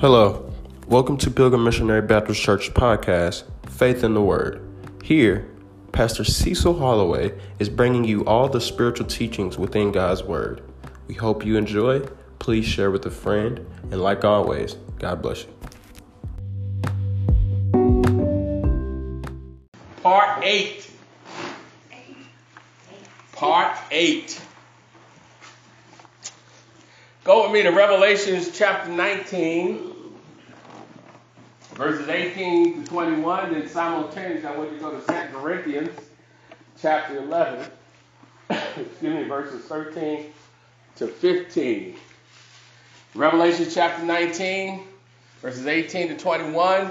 Hello, welcome to Pilgrim Missionary Baptist Church podcast, Faith in the Word. Here, Pastor Cecil Holloway is bringing you all the spiritual teachings within God's Word. We hope you enjoy. Please share with a friend, and like always, God bless you. Part 8. Part 8. Go with me to Revelations chapter 19, verses 18 to 21. Then simultaneously, I want you to go to 2 Corinthians chapter 11, excuse me, verses 13 to 15. Revelation chapter 19, verses 18 to 21,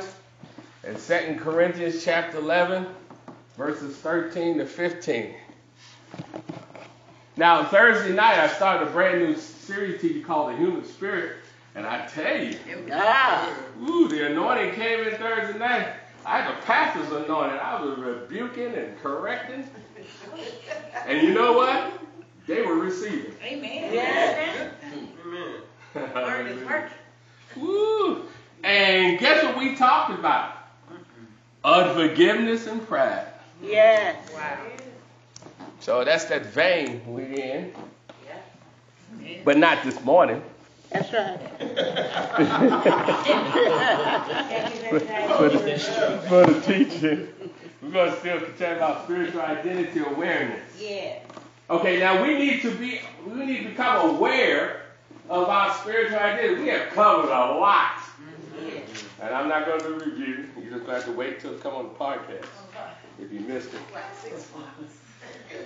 and 2 Corinthians chapter 11, verses 13 to 15. Now, Thursday night, I started a brand new series TV called The Human Spirit, and I tell you, ah. ooh, the anointing came in Thursday night. I had the pastor's anointing. I was rebuking and correcting. And you know what? They were receiving. Amen. Yeah. Amen. Word is working. Woo. And guess what we talked about? Unforgiveness and pride. Yes. Wow. So that's that vein we're in. Yeah. But not this morning. That's right. for, the, for the teaching. We're going to still continue about spiritual identity awareness. Yeah. Okay, now we need to be we need to become aware of our spiritual identity. We have covered a lot. Yeah. And I'm not going to review. You're just going to have to wait till it come on the podcast if you missed it.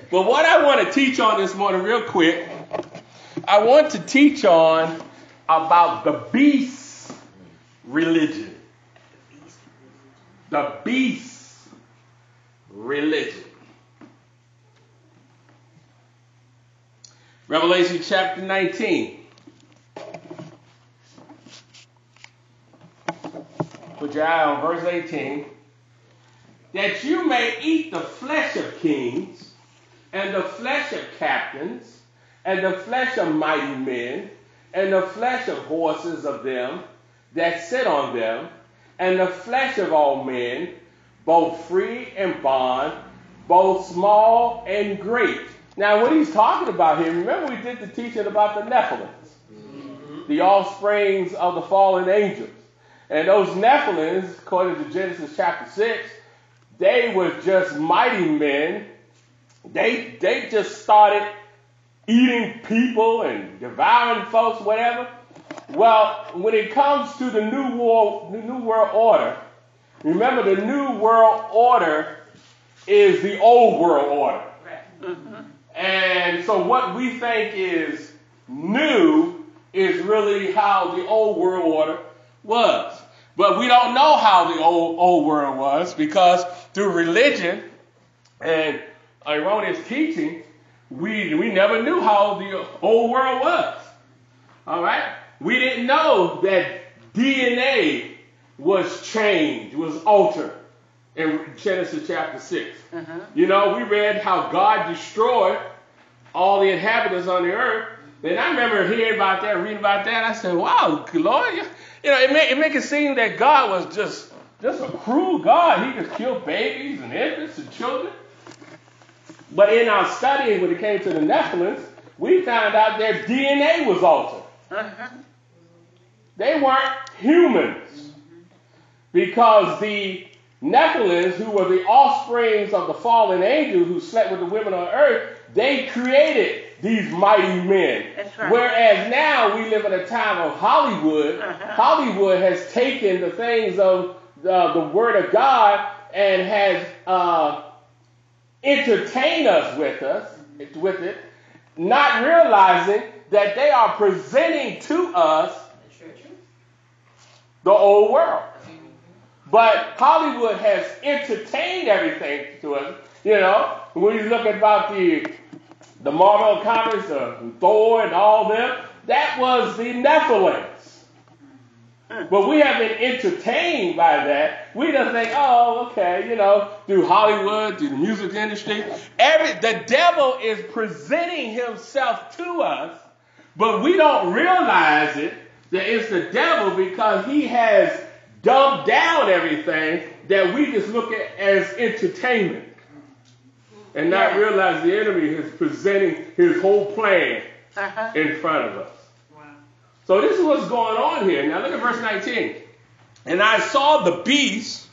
But what I want to teach on this morning, real quick, I want to teach on about the beast religion. The beast religion. Revelation chapter 19. Put your eye on verse 18. That you may eat the flesh of kings, and the flesh of captains, and the flesh of mighty men, and the flesh of horses of them that sit on them, and the flesh of all men, both free and bond, both small and great. Now, what he's talking about here, remember we did the teaching about the Nephilims, mm-hmm. the offsprings of the fallen angels. And those Nephilims, according to Genesis chapter 6, they were just mighty men. They, they just started eating people and devouring folks, whatever. Well, when it comes to the new world, the new world order, remember the new world order is the old world order. And so what we think is new is really how the old world order was. But we don't know how the old old world was because through religion and erroneous teaching, we we never knew how the old world was. All right? We didn't know that DNA was changed, was altered in Genesis chapter 6. Uh-huh. You know, we read how God destroyed all the inhabitants on the earth. And I remember hearing about that, reading about that. I said, wow, Lord, you, know, it make, it make it seem that God was just, just a cruel God. He could kill babies and infants and children. But in our studying, when it came to the Nephilims, we found out their DNA was altered. Uh-huh. They weren't humans. Because the Nephilims, who were the offsprings of the fallen angels who slept with the women on earth, they created these mighty men. Right. Whereas now we live in a time of Hollywood. Uh-huh. Hollywood has taken the things of uh, the Word of God and has uh, entertained us with us with it, not realizing that they are presenting to us the old world. But Hollywood has entertained everything to us. You know, when you look at about the the Marvel comics, uh, Thor and all them, that was the Nephilims. But we have been entertained by that. We just think, oh, okay, you know, through Hollywood, through the music industry. Every the devil is presenting himself to us, but we don't realize it that it's the devil because he has dumbed down everything that we just look at as entertainment and not realize the enemy is presenting his whole plan Uh-huh. in front of us. So this is what's going on here. Now look at verse 19. And I saw the beasts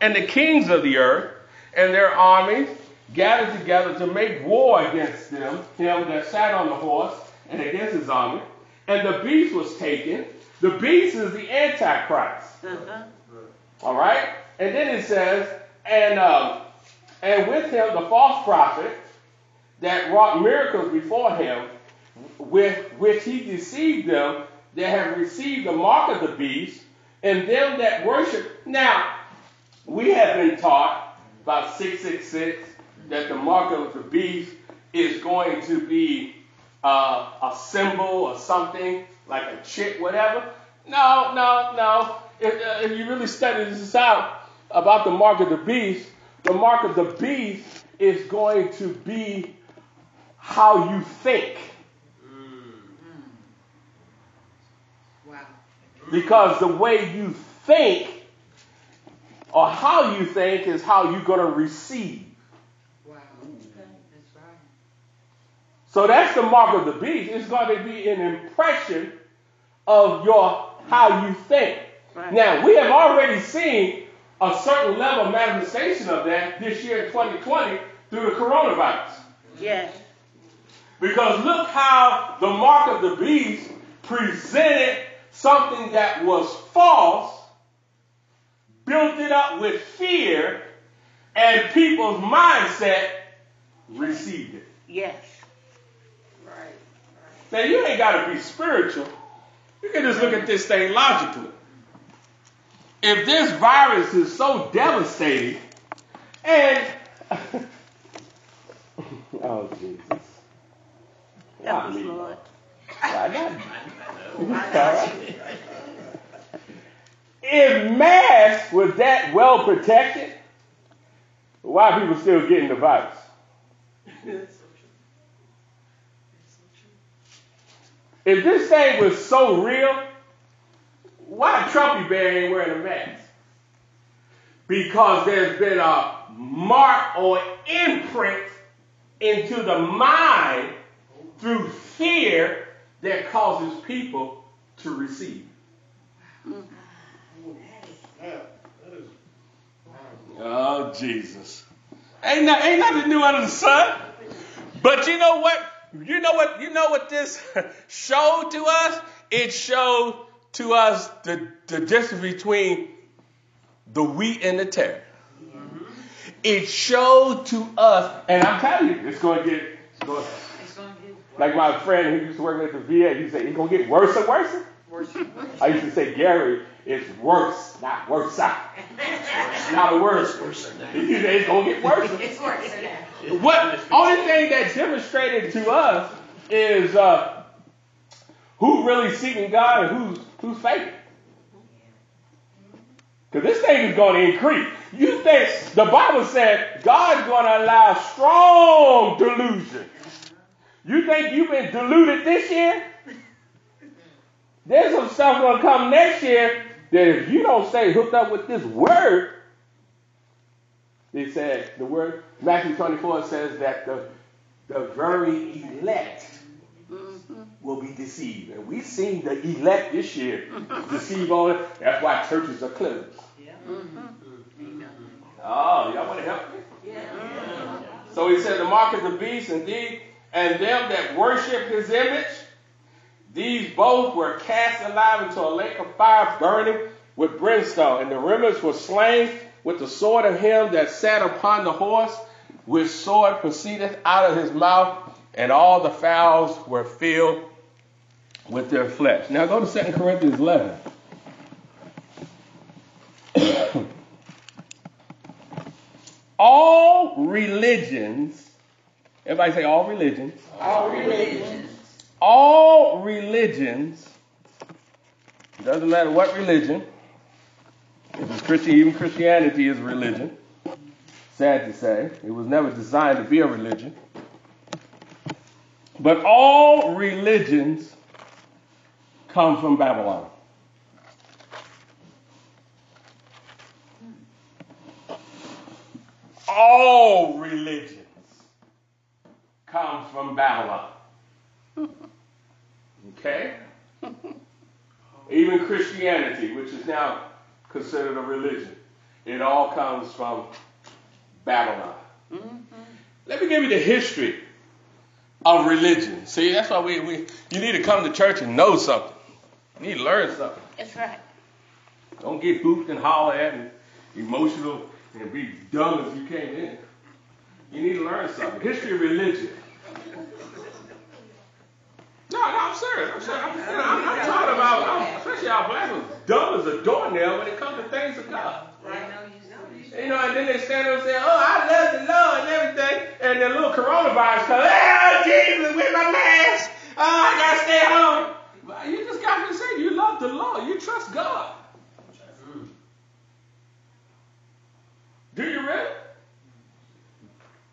and the kings of the earth and their armies gathered together to make war against them, him that sat on the horse and against his army. And the beast was taken. The beast is the Antichrist. Uh-huh. All right? And then it says, and um, and with him the false prophet that wrought miracles before him, with which he deceived them that have received the mark of the beast, and them that worship. Now, we have been taught about 666 that the mark of the beast is going to be uh, a symbol or something like a chip, whatever. No, no, no. If, uh, if you really study this out about the mark of the beast, the mark of the beast is going to be how you think. Wow. Because the way you think or how you think is how you're going to receive. Wow. That's right. So that's the mark of the beast. It's going to be an impression of your how you think. Right. Now we have already seen a certain level of manifestation of that this year in 2020 through the coronavirus. Yes. Because look how the mark of the beast presented something that was false, built it up with fear, and people's mindset received it. Yes. Right. Now you ain't got to be spiritual. You can just look at this thing logically. If this virus is so devastating, and oh Jesus, Help Not us, me. Lord. Why not? If masks was that well protected, why are people still getting the virus? If this thing was so real, why Trumpy Bear ain't wearing a mask? Because there's been a mark or imprint into the mind through fear that causes people to receive. Oh Jesus! Ain't no, ain't nothing new under the sun. But you know what? You know what? You know what this showed to us? It showed to us the, the difference between the wheat and the tare. Mm-hmm. It showed to us, and I'm telling you, it's going to get. It's going, It's going to get like my friend who used to work at the VA, he said it's going to get worse and worse. worse and worse. I used to say, Gary, it's worse, not worse. Not a worse. He said it's going to get worse. It's worse than that. What only thing that demonstrated to us is uh, who really seeking God and who's who's faking. Because this thing is going to increase. You think the Bible said God's going to allow strong delusion. You think you've been deluded this year? There's some stuff going to come next year that if you don't stay hooked up with this word, they said the word Matthew 24 says that the the very elect mm-hmm. will be deceived. And we've seen the elect this year deceive all it. That's why churches are closed. Mm-hmm. Oh, y'all want to help me? So he said, the mark of the beast, indeed, and them that worship his image, these both were cast alive into a lake of fire burning with brimstone. And the remnants were slain with the sword of him that sat upon the horse, which sword proceedeth out of his mouth, and all the fowls were filled with their flesh. Now go to 2 Corinthians 11. all religions, everybody say all religions, All religions. all religions, doesn't matter what religion, if it's Christian, even Christianity is a religion. Sad to say, it was never designed to be a religion. But all religions come from Babylon. All religions come from Babylon. Okay? Even Christianity, which is now considered a religion, it all comes from Babylon. Mm-hmm. Let me give you the history of religion. See, that's why we, we you need to come to church and know something. You need to learn something. That's right. Don't get hooped and holler at and emotional and be dumb as you came in. You need to learn something. History of religion. No, no, I'm serious. I'm serious. I'm, I'm, I'm talking about, I'm, especially our black ones, dumb as a doornail when it comes to things of God. Know you know, and then they stand up and say, oh, I love the Lord and everything. And the little coronavirus comes, oh, Jesus, with my mask. Oh, I got to stay home. You just got to say, you love the Lord. You trust God. Do you really?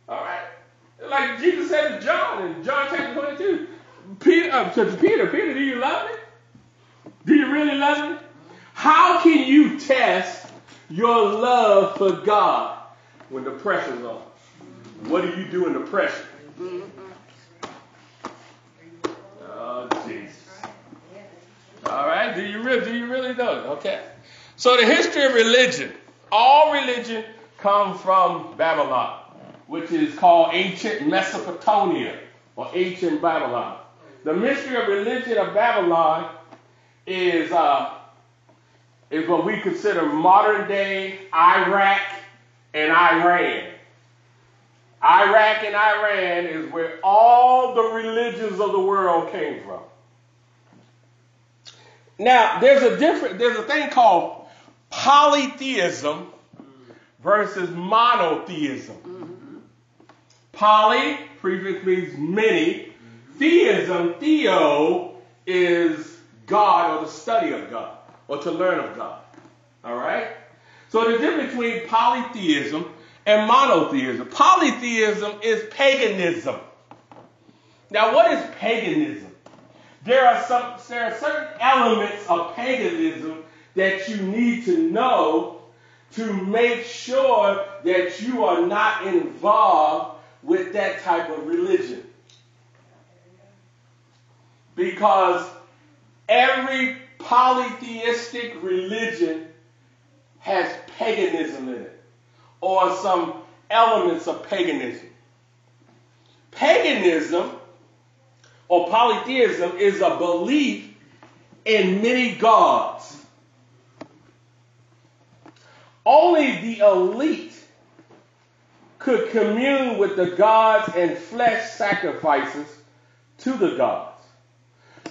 All right. Like Jesus said to John in John chapter 22. Peter, uh, Peter, Peter, do you love me? Do you really love me? How can you test your love for God when the pressure's on? What do you do in the pressure? Oh, Jesus. All right, do you really, do you really know? Okay. So the history of religion, all religion comes from Babylon, which is called ancient Mesopotamia or ancient Babylon. The mystery of religion of Babylon is uh, is what we consider modern day Iraq and Iran. Iraq and Iran is where all the religions of the world came from. Now, there's a different there's a thing called polytheism versus monotheism. Poly prefix means many. Theism, theo, is God or the study of God or to learn of God. All right? So the difference between polytheism and monotheism. Polytheism is paganism. Now, what is paganism? There are some there are certain elements of paganism that you need to know to make sure that you are not involved with that type of religion. Because every polytheistic religion has paganism in it or some elements of paganism. Paganism or polytheism is a belief in many gods. Only the elite could commune with the gods and flesh sacrifices to the gods.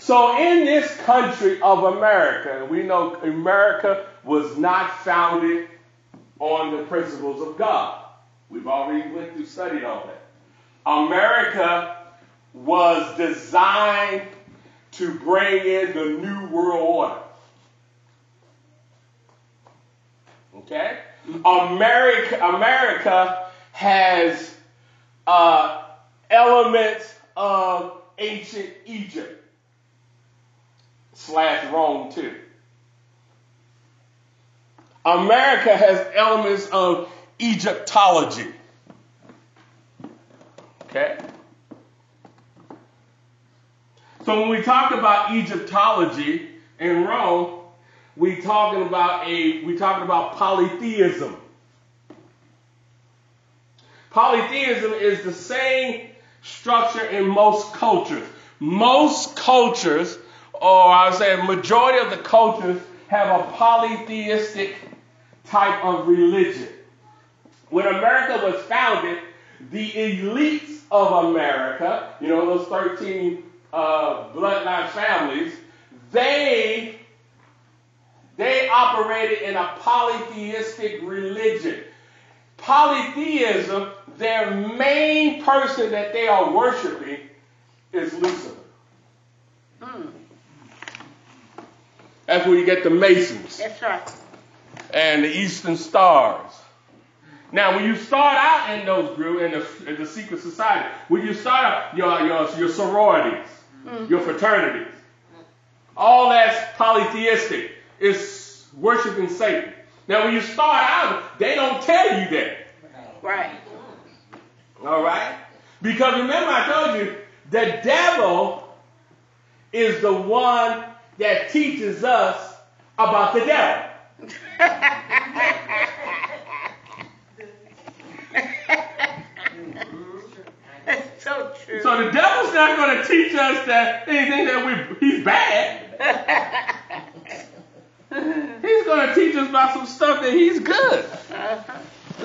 So in this country of America, we know America was not founded on the principles of God. We've already went through studied on that. America was designed to bring in the new world order. Okay? America, America has uh, elements of ancient Egypt slash Rome too. America has elements of Egyptology. Okay? So when we talk about Egyptology in Rome, we talking about a we talking about polytheism. Polytheism is the same structure in most cultures. Most cultures, or I would say a majority of the cultures, have a polytheistic type of religion. When America was founded, the elites of America, you know, those 13 uh, bloodline families, they they operated in a polytheistic religion. Polytheism, their main person that they are worshiping is Lucifer. Mm, That's where you get the Masons that's right. and the Eastern Stars. Now, when you start out in those groups, in the, in the secret society, when you start out your, your, your sororities, your fraternities, All that's polytheistic. It's worshiping Satan. Now, when you start out, they don't tell you that. Right. All right? Because remember, I told you, the devil is the one that teaches us about the devil. That's so true. So the devil's not going to teach us that anything that we he's bad. he's going to teach us about some stuff that he's good. Uh-huh.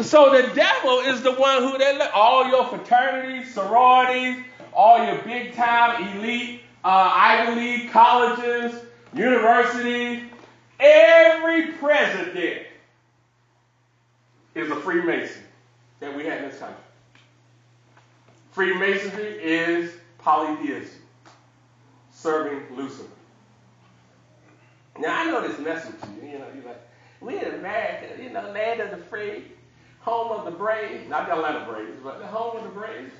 So the devil is the one who they let all your fraternities, sororities, all your big time elite uh, Ivy League colleges, universities, every president is a Freemason that we have in this country. Freemasonry is polytheism, serving Lucifer. Now I know this message you. You know, you're like, we're in America, you know, land of the free, home of the brave. Not the Atlanta Braves, but the home of the brave.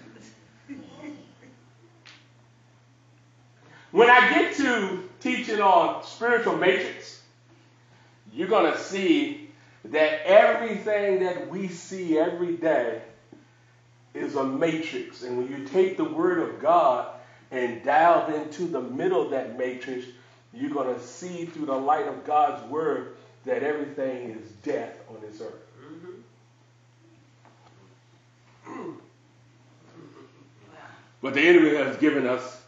When I get to teaching on spiritual matrix, you're going to see that everything that we see every day is a matrix. And when you take the Word of God and dive into the middle of that matrix, you're going to see through the light of God's Word that everything is death on this earth. But the enemy has given us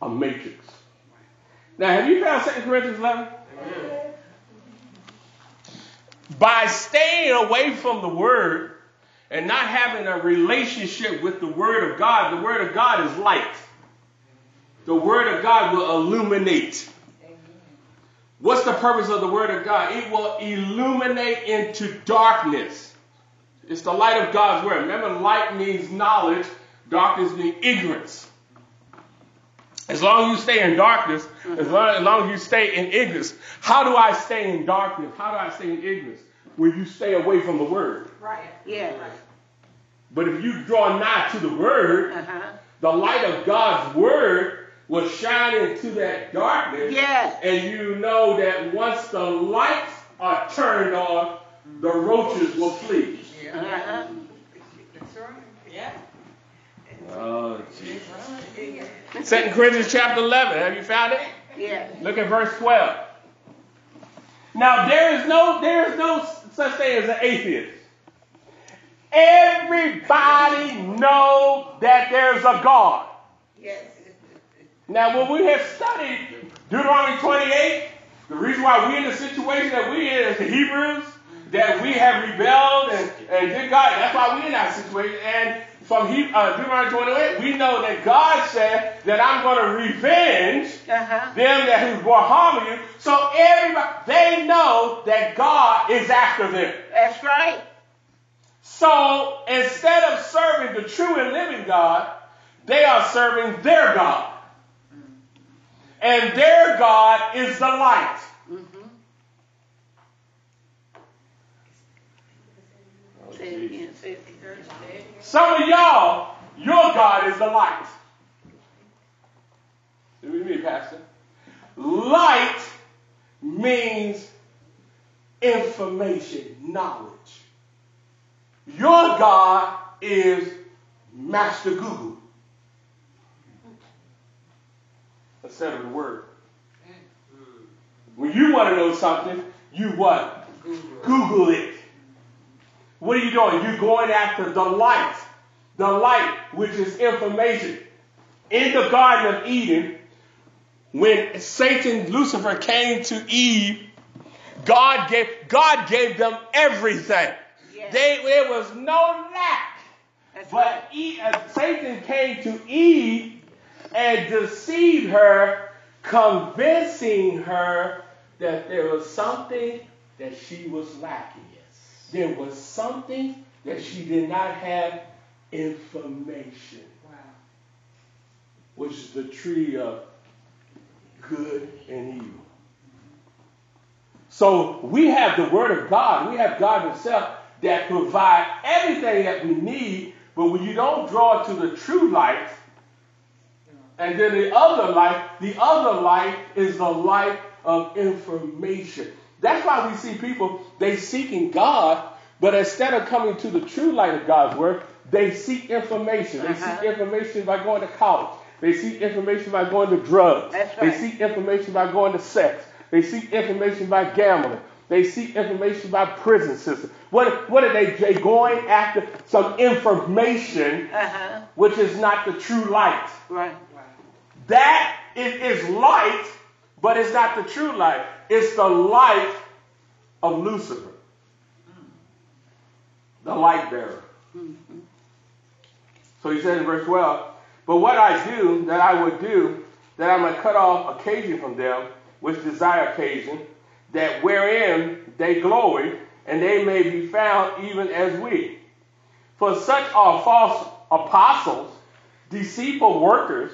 a matrix. Now, have you found 2 Corinthians 11? By staying away from the Word and not having a relationship with the Word of God, the Word of God is light. The Word of God will illuminate. What's the purpose of the Word of God? It will illuminate into darkness. It's the light of God's Word. Remember, light means knowledge, darkness means ignorance. As long as you stay in darkness, as long, as long as you stay in ignorance, how do I stay in darkness? How do I stay in ignorance? When you stay away from the Word. Right. Yeah. But if you draw nigh to the Word, Uh-huh. the light of God's Word will shine into that darkness. Yes. And you know that once the lights are turned on, the roaches will flee. Uh-huh. Oh, Second Corinthians chapter 11. Have you found it? Yeah. Look at verse 12. Now there is no there is no such thing as an atheist. Everybody know that there's a God. Yes. Now when we have studied Deuteronomy 28, the reason why we're in the situation that we're in as the Hebrews, that we have rebelled and, and did God, that's why we're in that situation. And from he, uh, Deuteronomy 28, we know that God said that I'm going to revenge Uh-huh. them that who brought harm to you. So everybody, they know that God is after them. That's right. So instead of serving the true and living God, they are serving their God. And their God is the light. Say it again. Say it again. Some of y'all, your God is the light. What do you mean, Pastor? Light means information, knowledge. Your God is Master Google. Instead of the word. When you want to know something, you what? Google it. What are you doing? You're going after the light. The light, which is information. In the Garden of Eden, when Satan, Lucifer came to Eve, God gave, God gave them everything. Yes. They, there was no lack. That's right. But Eve, uh, Satan came to Eve and deceived her, convincing her that there was something that she was lacking. There was something that she did not have information, which is the tree of good and evil. So we have the Word of God. We have God Himself that provide everything that we need. But when you don't draw to the true light, And then the other light, the other light is the light of information. That's why we see people, they seeking God, but instead of coming to the true light of God's word, they seek information. They Uh-huh. seek information by going to college. They seek information by going to drugs. That's They seek information by going to sex. They seek information by gambling. They seek information by prison system. What, what are they, they going after? Some information Uh-huh. which is not the true light. Right. That is, is light, but it's not the true light. It's the light of Lucifer, the light bearer. Mm-hmm. So he says in verse 12, But what I do, that I would do, that I might cut off occasion from them, which desire occasion, that wherein they glory, and they may be found even as we. For such are false apostles, deceitful workers,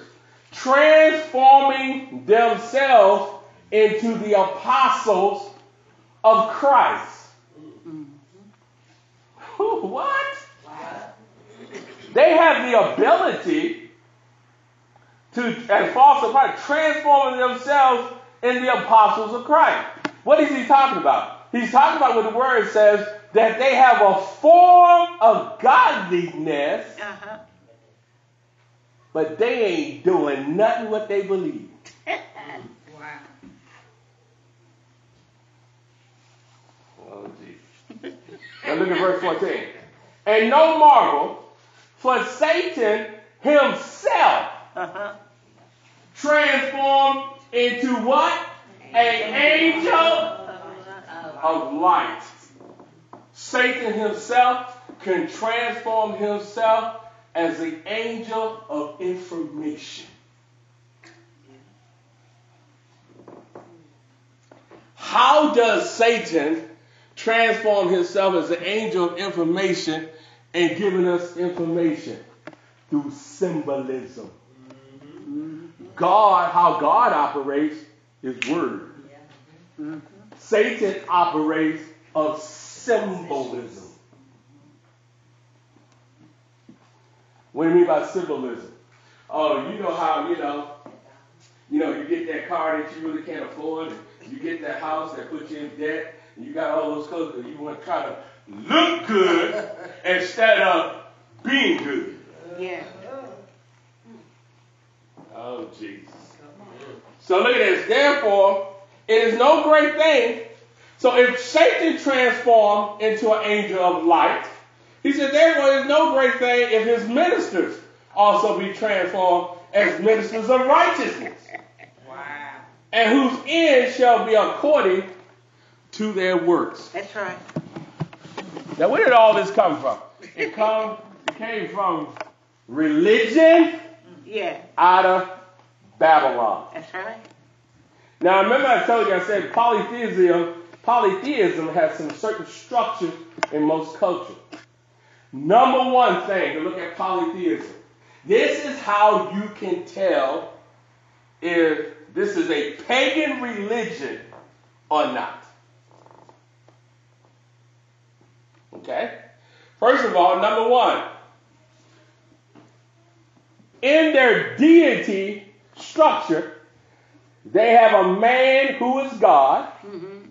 transforming themselves into the apostles of Christ. what? They have the ability to, as false apostles, transforming themselves into the apostles of Christ. What is he talking about? He's talking about what the word says that they have a form of godliness, Uh-huh. but they ain't doing nothing what they believe. Oh, gee. Now look at verse 14. And no marvel, for Satan himself Uh-huh. transformed into what? An angel of light. Satan himself can transform himself as the angel of information. How does Satan transform himself as an angel of information and giving us information? Through symbolism. God, how God operates is word. Satan operates of symbolism. What do you mean by symbolism? Oh, you know how, you know, you know, you get that car that you really can't afford, and you get that house that puts you in debt, and you got all those clothes because you want to try to look good instead of being good. Yeah. Oh, Jesus. So look at this. Therefore, it is no great thing. So if Satan transformed into an angel of light, he said, therefore, it is no great thing if his ministers also be transformed as ministers of righteousness. Wow. And whose end shall be according to their works. That's right. Now, where did all this come from? It come, it came from religion Yeah. out of Babylon. That's right. Now, remember I told you I said polytheism, polytheism has some certain structure in most cultures. Number one thing to look at polytheism. This is how you can tell if this is a pagan religion or not. Okay? First of all, number one, in their deity structure, they have a man who is God, Mm-hmm.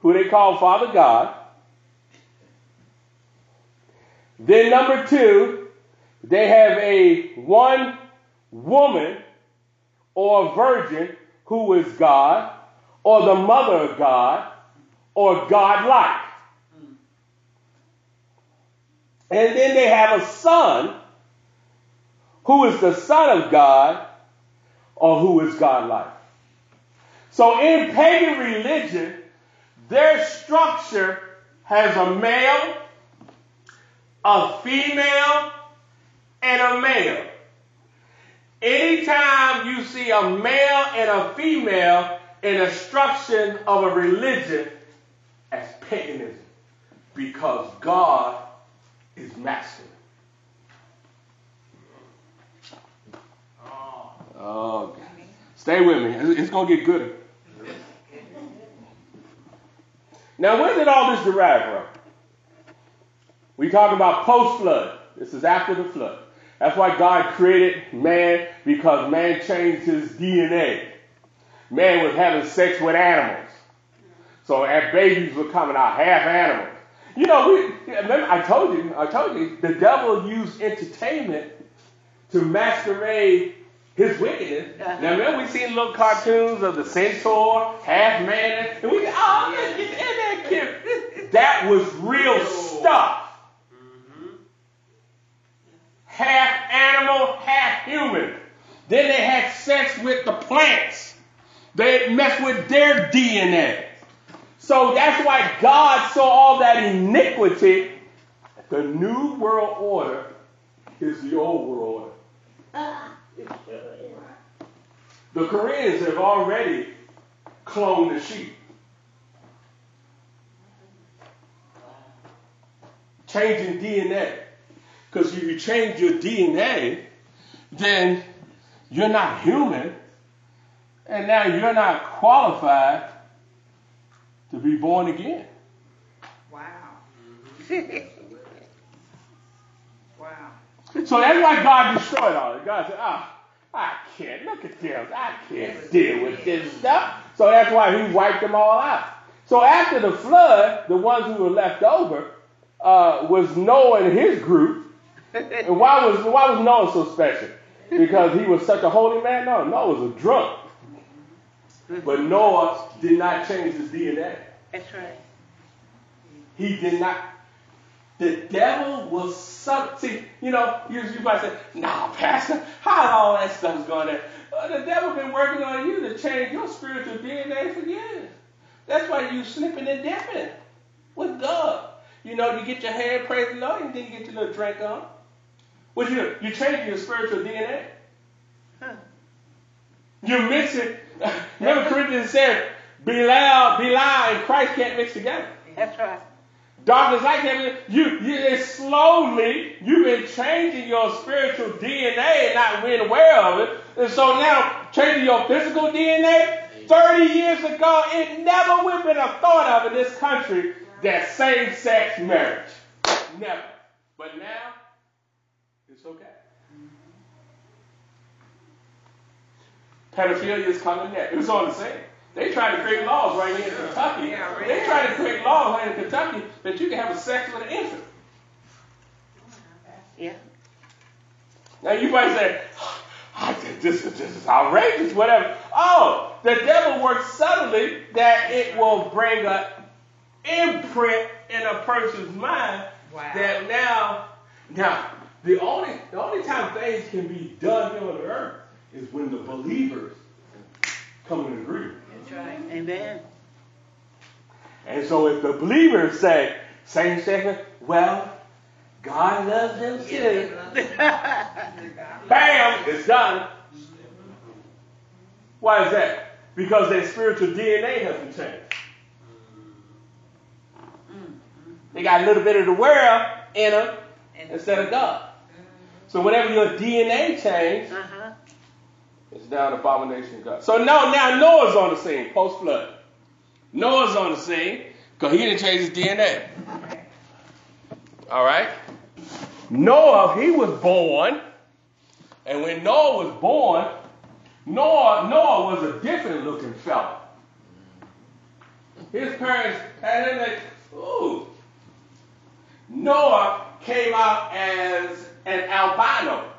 who they call Father God. Then number two, they have a one woman or virgin who is God, or the mother of God, or God-like. And then they have a son who is the son of God, or who is God-like. So in pagan religion, their structure has a male, a female, and a male. Anytime you see a male and a female in a structure of a religion, as paganism, because God is masculine. Oh, God. Stay with me. It's- It's going to get gooder. Now, where did all this derive from? We talk about post flood. This is after the flood. That's why God created man because man changed his DNA. Man was having sex with animals. So as babies were coming out half animals. You know, we remember I told you, I told you, the devil used entertainment to masquerade his wickedness. Uh-huh. Now remember we seen little cartoons of the centaur, half man, and we oh yeah, get in there, kid. That was real stuff. Half animal, half human. Then they had sex with the plants. They messed with their DNA. So that's why God saw all that iniquity. The new world order is the old world order. The Koreans have already cloned the sheep. Changing DNA. Because if you change your DNA, then you're not human, and now you're not qualified to be born again. Wow. wow. So that's why God destroyed all it. God said, ah, I can't, look at them. I can't deal with this stuff. So that's why he wiped them all out. So after the flood, the ones who were left over uh, was Noah and his group. And why was, why was Noah so special? Because he was such a holy man? No, Noah was a drunk. But Noah did not change his DNA. That's right. He did not. The devil was some. See, you know, you, you might say, nah, Pastor, how all that stuff's going there?" Uh, the devil been working on you to change your spiritual DNA for years. That's why you slipping and dipping with God. You know, you get your hand praising the Lord, and then you get your little drink on. What you do? You change your spiritual DNA. Huh. You mix it. Remember, Corinthians said, Belial, Belial, and Christ can't mix together. That's right. Darkness like that. You, you it's slowly you've been changing your spiritual DNA and not being aware of it. And so now changing your physical DNA. 30 years ago, it never would have been a thought of in this country that same-sex marriage. Never. But now, it's okay. Pedophilia is coming next. It's all the same. They try to create laws right here in Kentucky. Yeah, right. They try to create laws right in Kentucky that you can have a sex with an infant. Yeah. Now you might say, I think this is this is outrageous, whatever. Oh, the devil works subtly that it will bring a imprint in a person's mind Wow. that now, now the only the only time things can be done here on the earth is when the believers come in agreement. That's right. Amen. And so if the believers say same sex, well, God loves them too. Bam, it's done. Why is that? Because their spiritual DNA hasn't changed. They got a little bit of the world in them instead of God. So whenever your DNA changes, Uh-huh. It's now an abomination God. So no, now Noah's on the scene post flood. Noah's on the scene because he didn't change his DNA. All right. Noah, he was born, and when Noah was born, Noah Noah was a different looking fella. His parents had him like, ooh. Noah came out as an albino.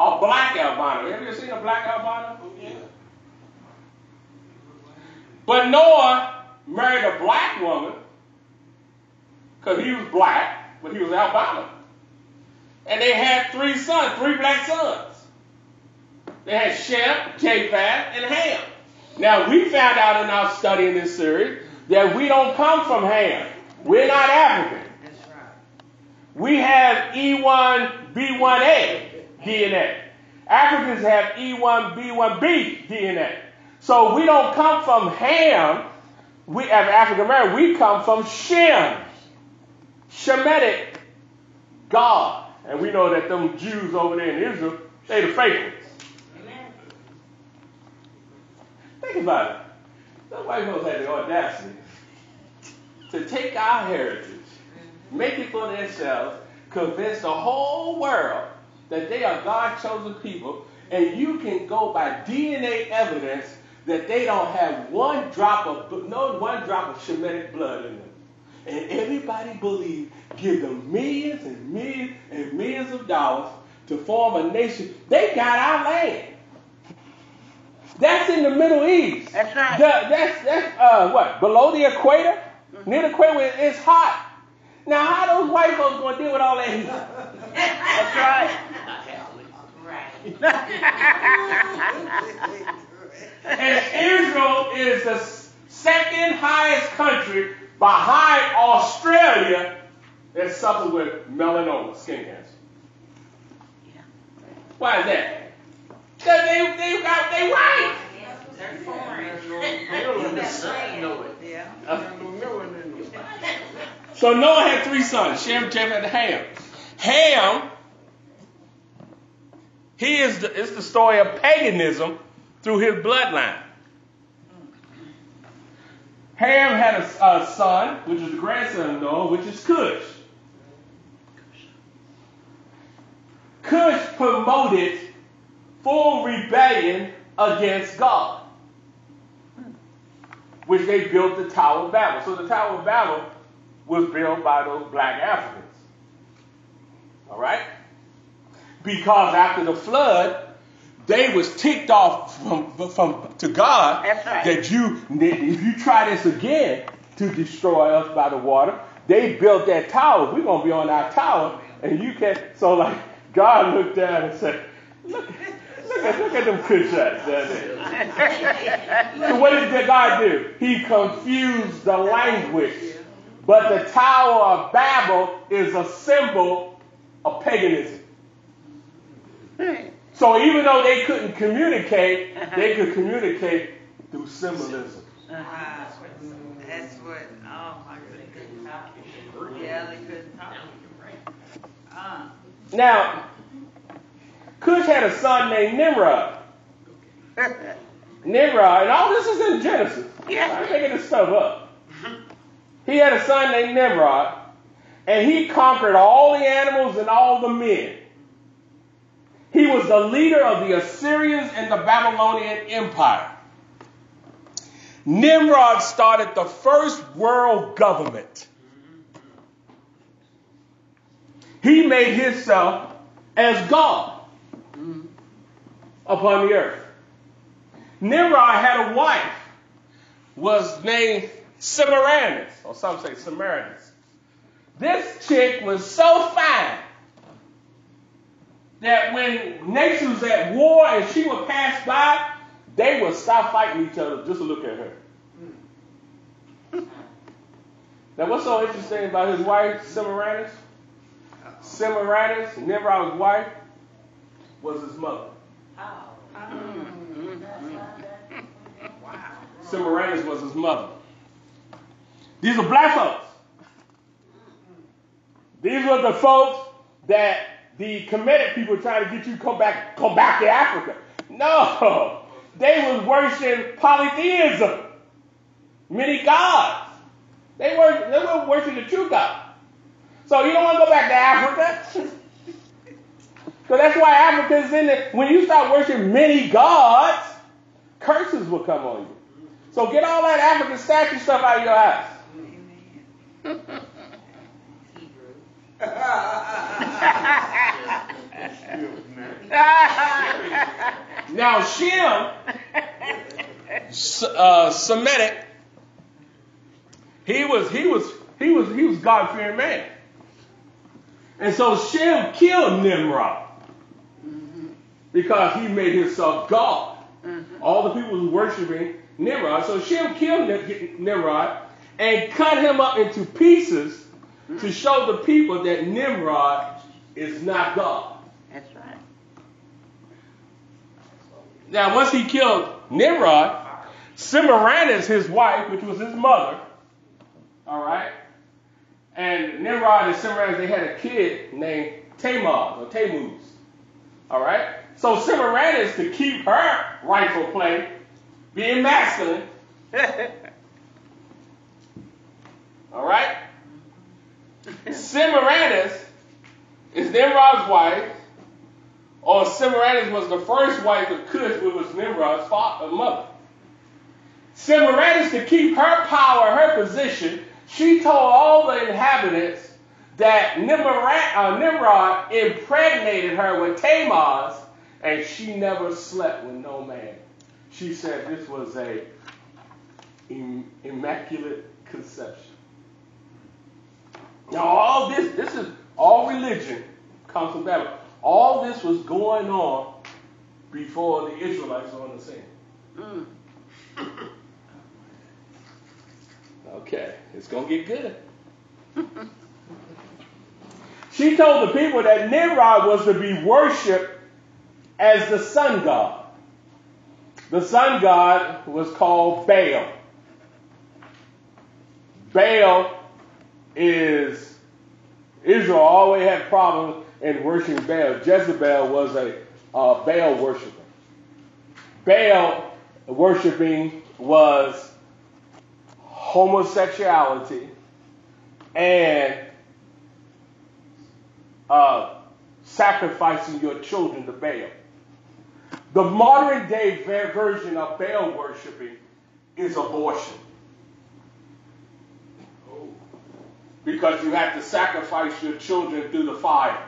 A black albino. Have you ever seen a black albino? Yeah. But Noah married a black woman because he was black, but he was albino. And they had three sons, three black sons. They had Shem, Japheth, and Ham. Now we found out in our study in this series that we don't come from Ham. We're not African. That's right. We have E E1B1A DNA. Africans have E E1B1B DNA. So we don't come from Ham. We as African American, we come from Shem. Shemitic God. And we know that them Jews over there in Israel, they the ones. Think about it. The white folks had the audacity to take our heritage, make it for themselves, convince the whole world that they are God chosen people, and you can go by DNA evidence that they don't have one drop of no one drop of Shemitic blood in them. And everybody believe give them millions and millions and millions of dollars to form a nation. They got our land. That's in the Middle East. That's right. The- that's that's uh, what below the equator. Near the equator, it's hot. Now, how those white folks gonna deal with all that heat? That's right. And Israel is the second highest country behind Australia that suffers with melanoma, skin cancer. Yeah. Why is that? Because they, they got they white. They're foreign. Yeah. So Noah had three sons, Shem, Japheth, and Ham. Ham, he is the, it's the story of paganism through his bloodline. Ham had a, a son, which is the grandson of Noah, which is Cush. Cush promoted full rebellion against God, which they built the Tower of Babel. So the Tower of Babel was built by those black Africans. All right? Because after the flood, they was ticked off from, from to God right. that you if you try this again to destroy us by the water, they built that tower. We're gonna be on our tower, and you can't. So like God looked down and said, "Look, look at look at them Cushites down there." So what did God do? He confused the language. But the Tower of Babel is a symbol of paganism. So even though they couldn't communicate, they could communicate through symbolism. Uh-huh. That's what, oh my goodness. Yeah, they couldn't talk. Uh, Now, Cush had a son named Nimrod. Nimrod, and all this is in Genesis. Yeah. I'm making this stuff up. He had a son named Nimrod, and he conquered all the animals and all the men. He was the leader of the Assyrians and the Babylonian Empire. Nimrod started the first world government. He made himself as God upon the earth. Nimrod had a wife, was named Semiramis, or some say Semiramis. This chick was so fine that when nations at war and she would pass by, they would stop fighting each other just to look at her. Now, what's so interesting about his wife, Semiramis? Semiramis, Nimrod's wife, was his mother. Oh. Mm-hmm. Semiramis was his mother. These are black folks. These were the folks that the committed people trying to get you to come back, come back to Africa. No, they was worshiping polytheism, many gods. They were they were worshiping the true God. So you don't want to go back to Africa. So that's why Africa is in it. When you start worshiping many gods, curses will come on you. So get all that African statue stuff out of your house. Now Shem, uh, Semitic, he was he was he was he was God fearing man, and so Shem killed Nimrod because he made himself God. All the people was worshiping Nimrod, so Shem killed Nimrod and cut him up into pieces to show the people that Nimrod is not God. That's right. Now, once he killed Nimrod, Semiramis, his wife, which was his mother, all right, and Nimrod and Semiramis, they had a kid named Tamar or Tammuz, all right. So Semiramis, to keep her rightful place, being masculine, all right. Semiramis is Nimrod's wife, or Semiramis was the first wife of Cush, which was Nimrod's father, mother. Semiramis, to keep her power, her position, she told all the inhabitants that Nimrod, uh, impregnated her with Tammuz, and she never slept with no man. She said this was a Im- immaculate conception. Now, all this, this is all religion comes from Babylon. All this was going on before the Israelites were on the scene. Mm. Okay, it's going to get good. she told the people that Nimrod was to be worshipped as the sun god. The sun god was called Baal. Baal is, Israel always had problems in worshiping Baal. Jezebel was a uh, Baal worshiper. Baal worshiping was homosexuality and uh, sacrificing your children to Baal. The modern day version of Baal worshiping is abortion. Because you have to sacrifice your children through the fire.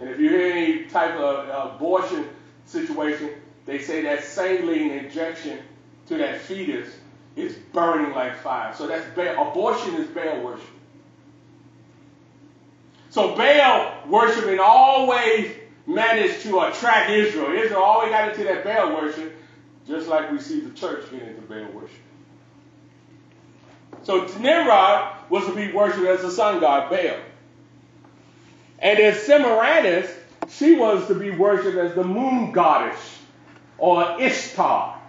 And if you hear any type of uh, abortion situation, they say that saline injection to that fetus is burning like fire. So that's Baal. Abortion is Baal worship. So Baal worshiping always managed to attract Israel. Israel always got into that Baal worship, just like we see the church get into Baal worship. So Nimrod was to be worshipped as the sun god Baal. And then Semiramis, she was to be worshipped as the moon goddess or Ishtar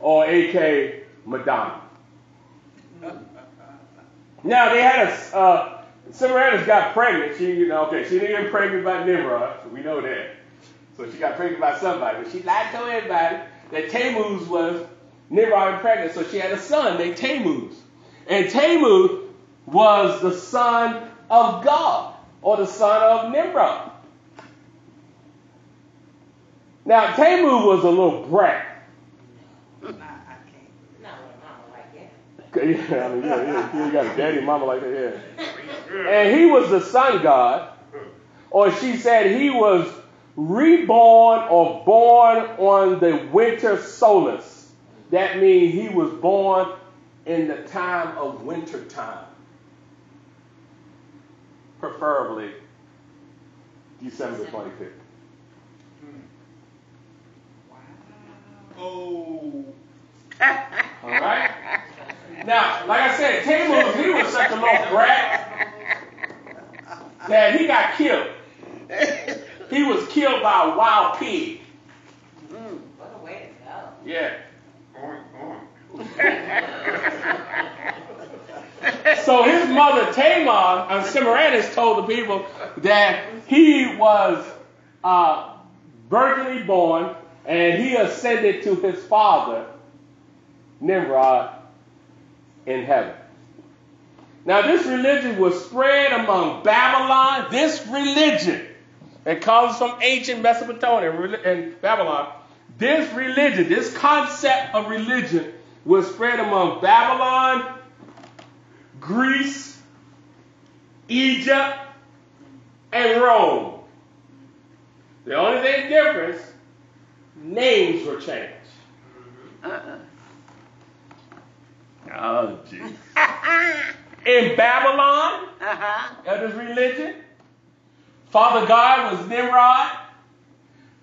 or A.K. Madonna. Now they had a uh, Semiramis got pregnant. She, you know, okay, she didn't get pregnant by Nimrod, so we know that. So she got pregnant by somebody, but she lied to everybody that Tammuz was Nimrod pregnant, so she had a son named Tammuz. And Tammuz was the son of God, or the son of Nimrod. Now, Tammuz was a little brat. I, I can't. Not mama like that. Yeah, I mean, yeah, yeah, you got a daddy and mama like that, yeah. And he was the sun god, or she said he was reborn or born on the winter solstice. That means he was born in the time of winter time, preferably December 25th. Oh. All right? Now, like I said, Tammuz, he was such a little brat that he got killed. He was killed by a wild pig. Mm. What a way to go. Yeah. So his mother Tamar, uh, Semiramis, told the people that he was uh, virginally born and he ascended to his father, Nimrod, in heaven. Now, this religion was spread among Babylon. This religion it comes from ancient Mesopotamia and Babylon. This religion, this concept of religion, was spread among Babylon, Greece, Egypt, and Rome. The only thing difference, names were changed. Uh-uh. Oh, gee. In Babylon, Uh-huh. religion, Father God was Nimrod,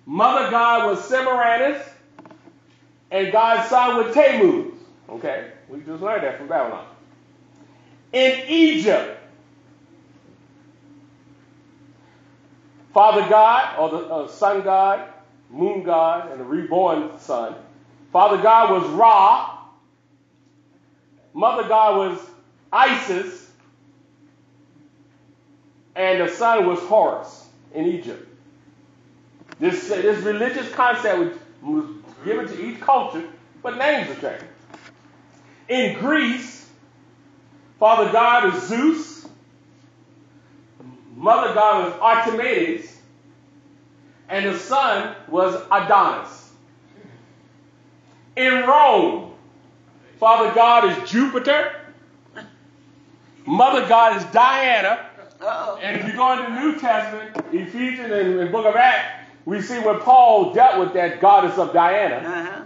Mother God was Semiramis, and God's son was Tammuz. Okay, we just learned that from Babylon. In Egypt, Father God, or the uh, Sun God, Moon God, and the reborn Sun. Father God was Ra. Mother God was Isis. And the son was Horus in Egypt. This, this religious concept was, was given to each culture, but names are changed. In Greece, Father God is Zeus. mother god was Artemis, and the son was Adonis. In Rome, Father God is Jupiter, Mother God is Diana, Uh-oh. and if you go into the New Testament, Ephesians and, and Book of Acts, we see where Paul dealt with that goddess of Diana, Uh-huh.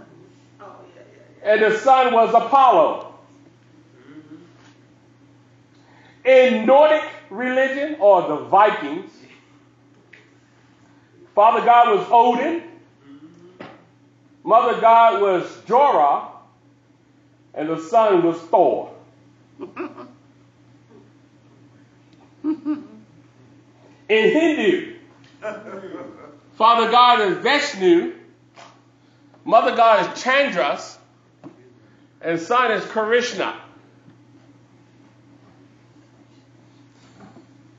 And the son was Apollo. In Nordic religion, or the Vikings, Father God was Odin, Mother God was Jorah, and the son was Thor. In Hindu, Father God is Vishnu, Mother God is Chandras, and son is Krishna.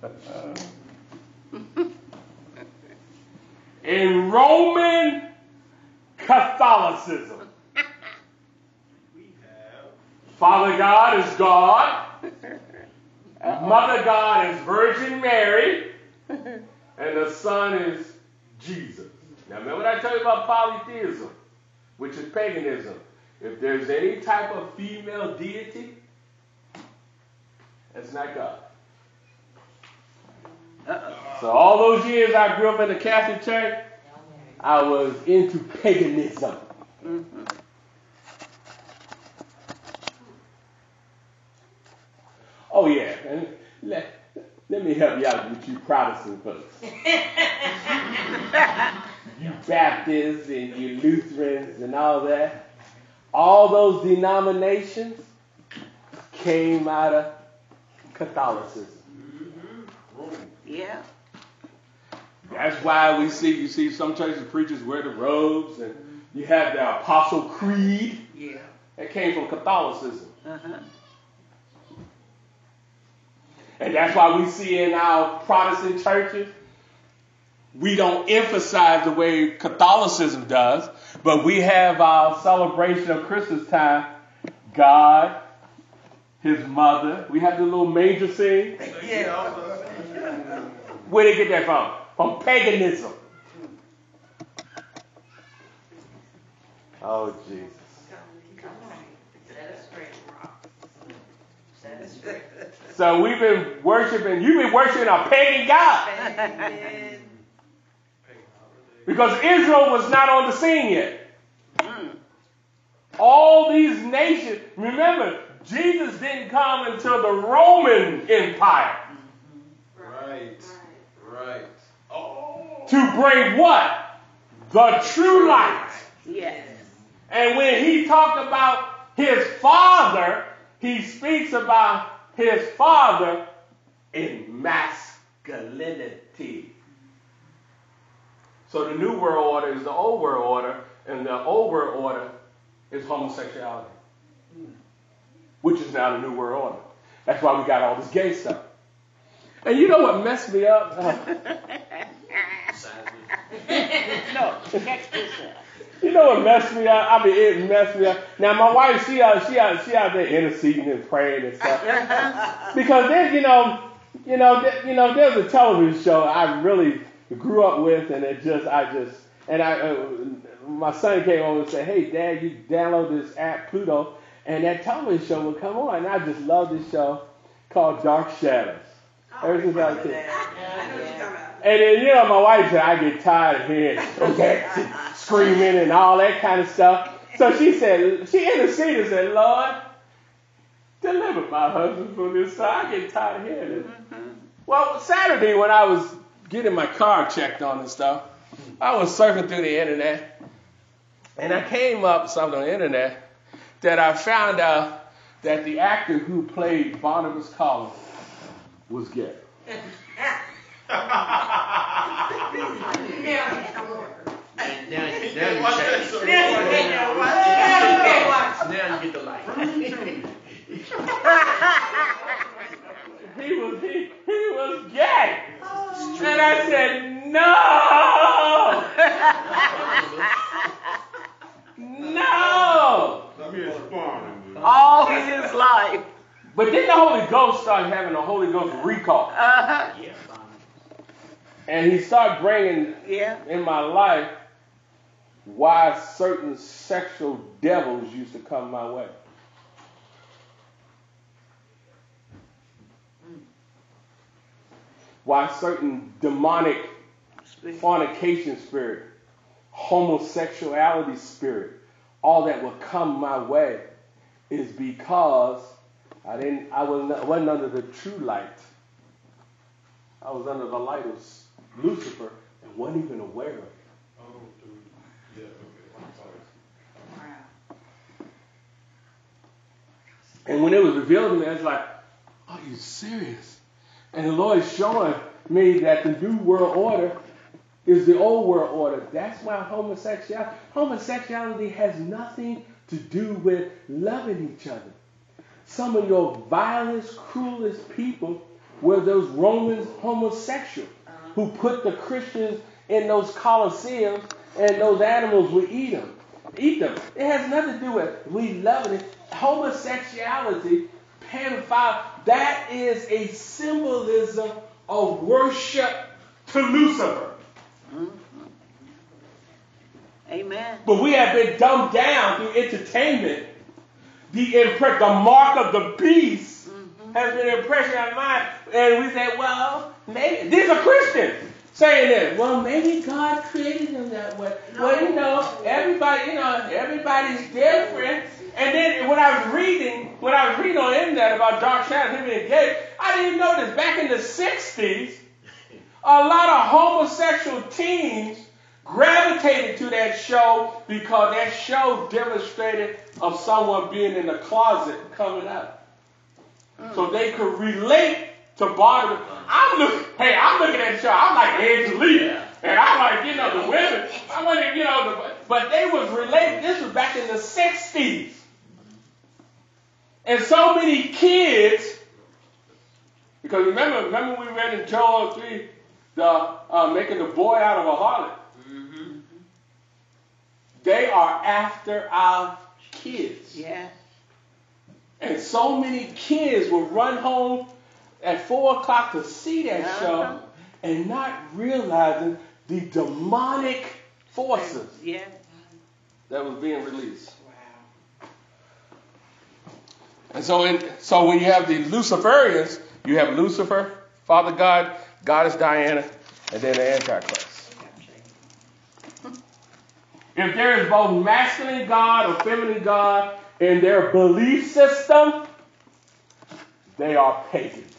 In Roman Catholicism, Father God is God, Mother God is Virgin Mary, and the Son is Jesus. Now, remember what I told you about polytheism, which is paganism. If there's any type of female deity, it's not God. So all those years I grew up in the Catholic Church, I was into paganism. Mm-hmm. Oh yeah, and let, let me help you out with you Protestant folks. you Baptists and you Lutherans and all that. All those denominations came out of Catholicism. Yeah. That's why we see you see some churches preachers wear the robes and you have the Apostle Creed. Yeah. That came from Catholicism. Uh-huh. And that's why we see in our Protestant churches, we don't emphasize the way Catholicism does, but we have our celebration of Christmas time. God, His mother. We have the little manger scene. Yeah. Where did they get that from? From paganism. Oh, Jesus. Set us straight, Rock. Set us straight. So we've been worshiping, you've been worshiping a pagan God. Amen. Because Israel was not on the scene yet. Mm. All these nations, remember, Jesus didn't come until the Roman Empire Right. Right. Oh. to bring what? The true light. Yes. And when he talked about his father, he speaks about his father in masculinity. So the new world order is the old world order, and the old world order is homosexuality, which is now the new world order. That's why we got all this gay stuff. And you know what messed me up? No, catch this up. You know what messed me up? I mean, it messed me up. Now my wife, she out, she out, she out there interceding and praying and stuff. because then, you know, you know, you know, there's a television show I really grew up with, and it just, I just, and I, uh, my son came over and said, "Hey, Dad, you download this app Pluto, and that television show will come on." And I just love this show called Dark Shadows. Ever since I was a kid. And then, you know, my wife said, I get tired of hearing okay, screaming and all that kind of stuff. So she said, she interceded and said, Lord, deliver my husband from this. So I get tired of hearing it. Well, Saturday when I was getting my car checked on and stuff, I was surfing through the internet. And I came up something on the internet that I found out that the actor who played Barnabas Collins was gay. Now, now you change. Now you get the light. He was he, he was gay. And I said, no! no! Let me respond to. All his life. But then the Holy Ghost started having a Holy Ghost recall. Uh-huh. Yeah. And he started bringing Yeah. in my life why certain sexual devils used to come my way. Why certain demonic fornication spirit, homosexuality spirit, all that would come my way is because I didn't I was not, wasn't under the true light. I was under the light of Lucifer and wasn't even aware of it. Oh. Yeah, okay. Wow. And when it was revealed to me, I was like, Are you serious? And the Lord is showing me that the new world order is the old world order. That's why homosexuality homosexuality has nothing to do with loving each other. Some of your vilest, cruelest people were those Romans homosexuals uh-huh. who put the Christians in those coliseums and those animals would eat them. Eat them. It has nothing to do with we loving it. Homosexuality, pedophile, that is a symbolism of worship to Lucifer. Mm-hmm. Amen. But we have been dumbed down through entertainment. The imprint, the mark of the beast mm-hmm. has been impressed in our mind, and we say, well, maybe these are Christians saying this. Well, maybe God created them that way. Well, you know, everybody, you know, everybody's different. And then when I was reading, when I was reading on the internet about Dark Shadow, him being gay, I didn't know this. Back in the '60s, a lot of homosexual teens gravitated to that show because that show demonstrated of someone being in the closet coming out. So they could relate to Barnabas. I'm looking, hey, I'm looking at show. I'm like Angelique. And I'm like, you know, the women. I want to, you know, the, but they was related. This was back in the 60s. And so many kids, because remember, remember we read in Joel 3, the uh, making the boy out of a harlot. They are after our kids. Yeah. And so many kids will run home at four o'clock to see that Uh-huh. show and not realizing the demonic forces Yeah. that was being released. Wow. And so, in, so when you have the Luciferians, you have Lucifer, Father God, Goddess Diana, and then the Antichrist. If there is both masculine God or feminine God in their belief system, they are pagans.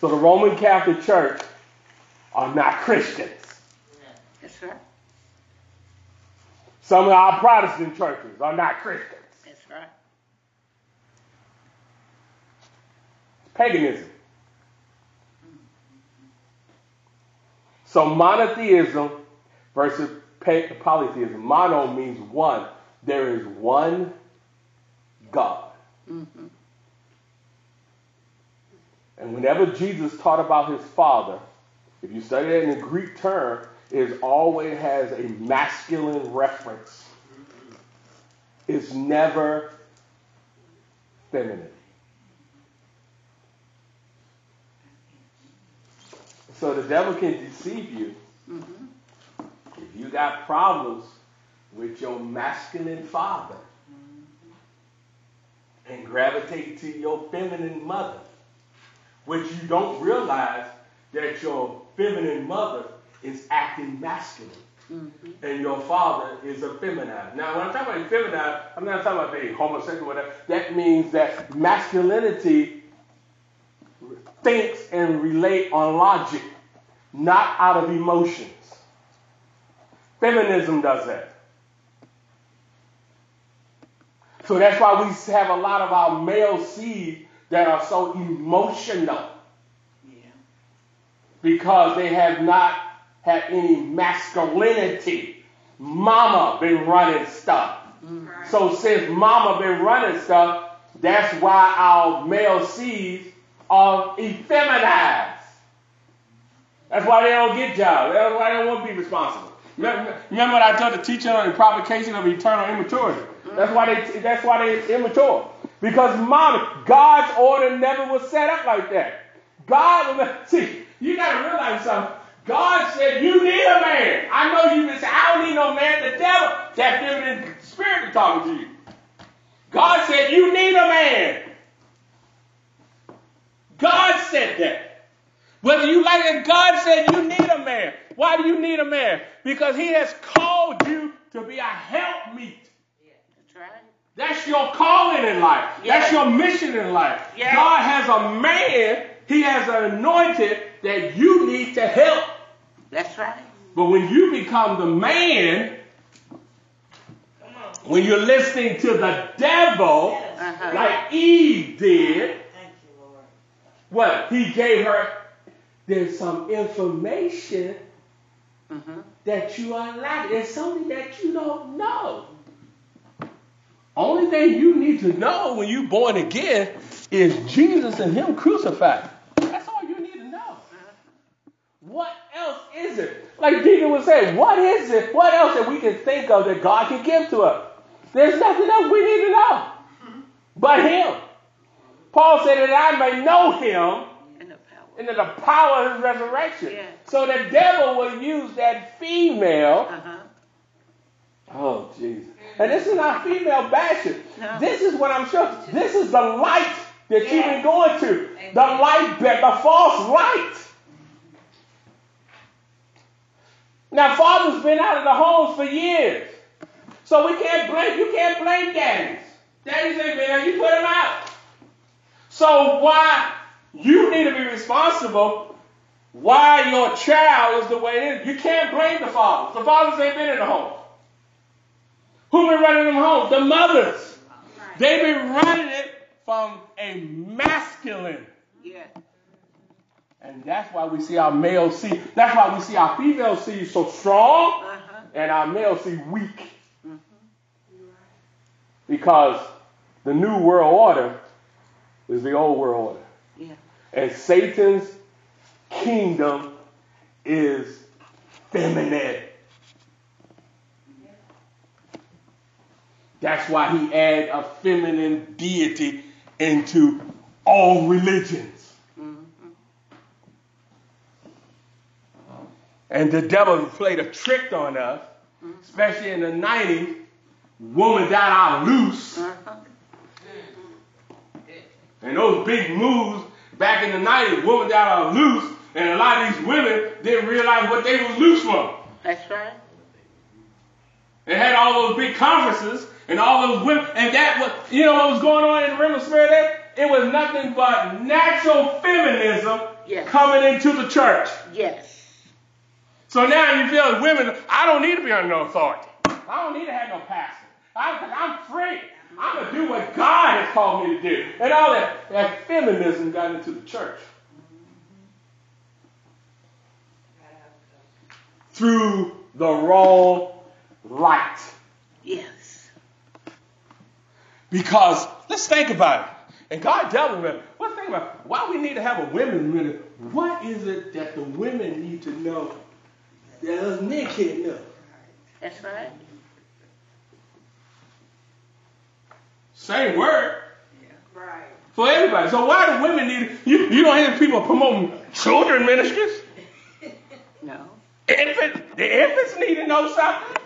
So the Roman Catholic Church are not Christians. That's right. Some of our Protestant churches are not Christians. That's right. Paganism. So monotheism versus polytheism. Mono means one. There is one God. Mm-hmm. And whenever Jesus taught about his Father, if you study it in the Greek term, it always has a masculine reference. It's never feminine. So the devil can deceive you mm-hmm. if you got problems with your masculine father and gravitate to your feminine mother, which you don't realize that your feminine mother is acting masculine. Mm-hmm. And your father is effeminate. Now, when I'm talking about effeminate, I'm not talking about being homosexual or whatever. That means that masculinity thinks and relate on logic, not out of emotions. Feminism does that. So that's why we have a lot of our male seed that are so emotional Yeah. because they have not had any masculinity. Mama been running stuff. Mm. So since mama been running stuff, that's why our male seeds are effeminized. That's why they don't get jobs. That's why they don't want to be responsible. Remember mm. remember what I told the teacher on the provocation of eternal immaturity? That's why they that's why they immature. Because mom, God's order never was set up like that. God see. You got to realize something. God said you need a man. I know you've been saying, I don't need no man. The devil, that feminine spirit is talking to you. God said you need a man. God said that. Whether you like it, God said you need a man. Why do you need a man? Because he has called you to be a helpmeet. That's your calling in life. That's your mission in life. Yes. God has a man, he has an anointed that you need to help. That's right. But when you become the man, when you're listening to the devil, Uh-huh. like Eve did, Thank you, Lord. what? He gave her, there's some information Mm-hmm. that you are lacking. It's something that you don't know. Only thing you need to know when you're born again is Jesus and Him crucified. That's all you need to know. What else is it? Like Deacon was saying, what is it? What else that we can think of that God can give to us? There's nothing else we need to know but Him. Paul said that I may know Him And the power. into the power of his resurrection. Yeah. So the devil will use that female. Uh-huh. Oh, Jesus. And this is not female bashing. No. This is what I'm showing. This is the light that you've been going to. The light, the false light. Now, father's been out of the homes for years. So we can't blame, you can't blame daddies. Daddies ain't been there, you put them out. So why you need to be responsible why your child is the way it is. You can't blame the fathers. The fathers ain't been in the home. Who been running them homes? The mothers. They've been running it from a masculine. Yeah. And that's why we see our male seed. That's why we see our female seed so strong Uh-huh. and our male seed weak. Because the new world order is the old world order. Yeah. And Satan's kingdom is feminine. That's why he added a feminine deity into all religions. Mm-hmm. And the devil played a trick on us, especially in the 90s. Woman got out loose. Uh-huh. And those big moves back in the 90s, women got out loose. And a lot of these women didn't realize what they was loose from. That's right. They had all those big conferences and all those women. And that was, you know what was going on in the realm of spirit there? It was nothing but natural feminism Yes. coming into the church. Yes. So now you feel as women, I don't need to be under no authority. I don't need to have no pastor. I, I'm free. I'm going to do what God has called me to do. And all that, that feminism got into the church. Through the wrong light. Yes. Because let's think about it. And God dealt with me. Let's think about it. why we need to have a women minute. What is it that the women need to know that us men can't know? That's right. Same word Right. for everybody. So why do women need you? You don't hear people promoting children ministries. No. Infant, the infants need to know something.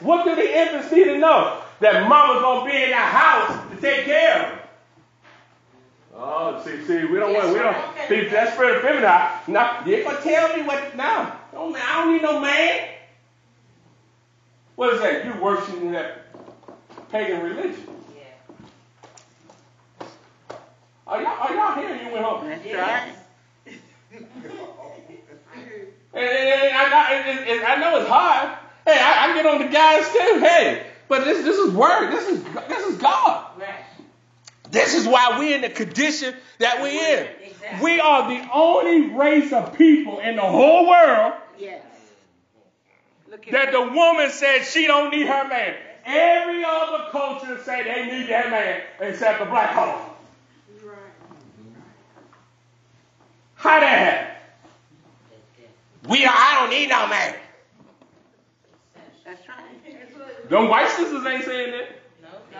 What do the infants need to know? That mama's gonna be in the house to take care of them. Oh, see, see, we don't want, we don't, see, that's for the feminine. Now, you gonna tell me what, now, don't, I don't need no man. What is that? You worshiping that pagan religion. Yeah. Are y'all, are y'all hearing you went home? That's Yes. right. And, and- and I, I, and- and I know it's hard. Hey, I, I get on the guys too. Hey, but this this is word. This is this is God. Right. This is why we're in the condition that we're in. Exactly. We are the only race of people in the whole world Yes. That the woman said she don't need her man. Every other culture say they need their man except the black culture. How that happen? We I don't need no man. That's right. Them white sisters ain't saying that.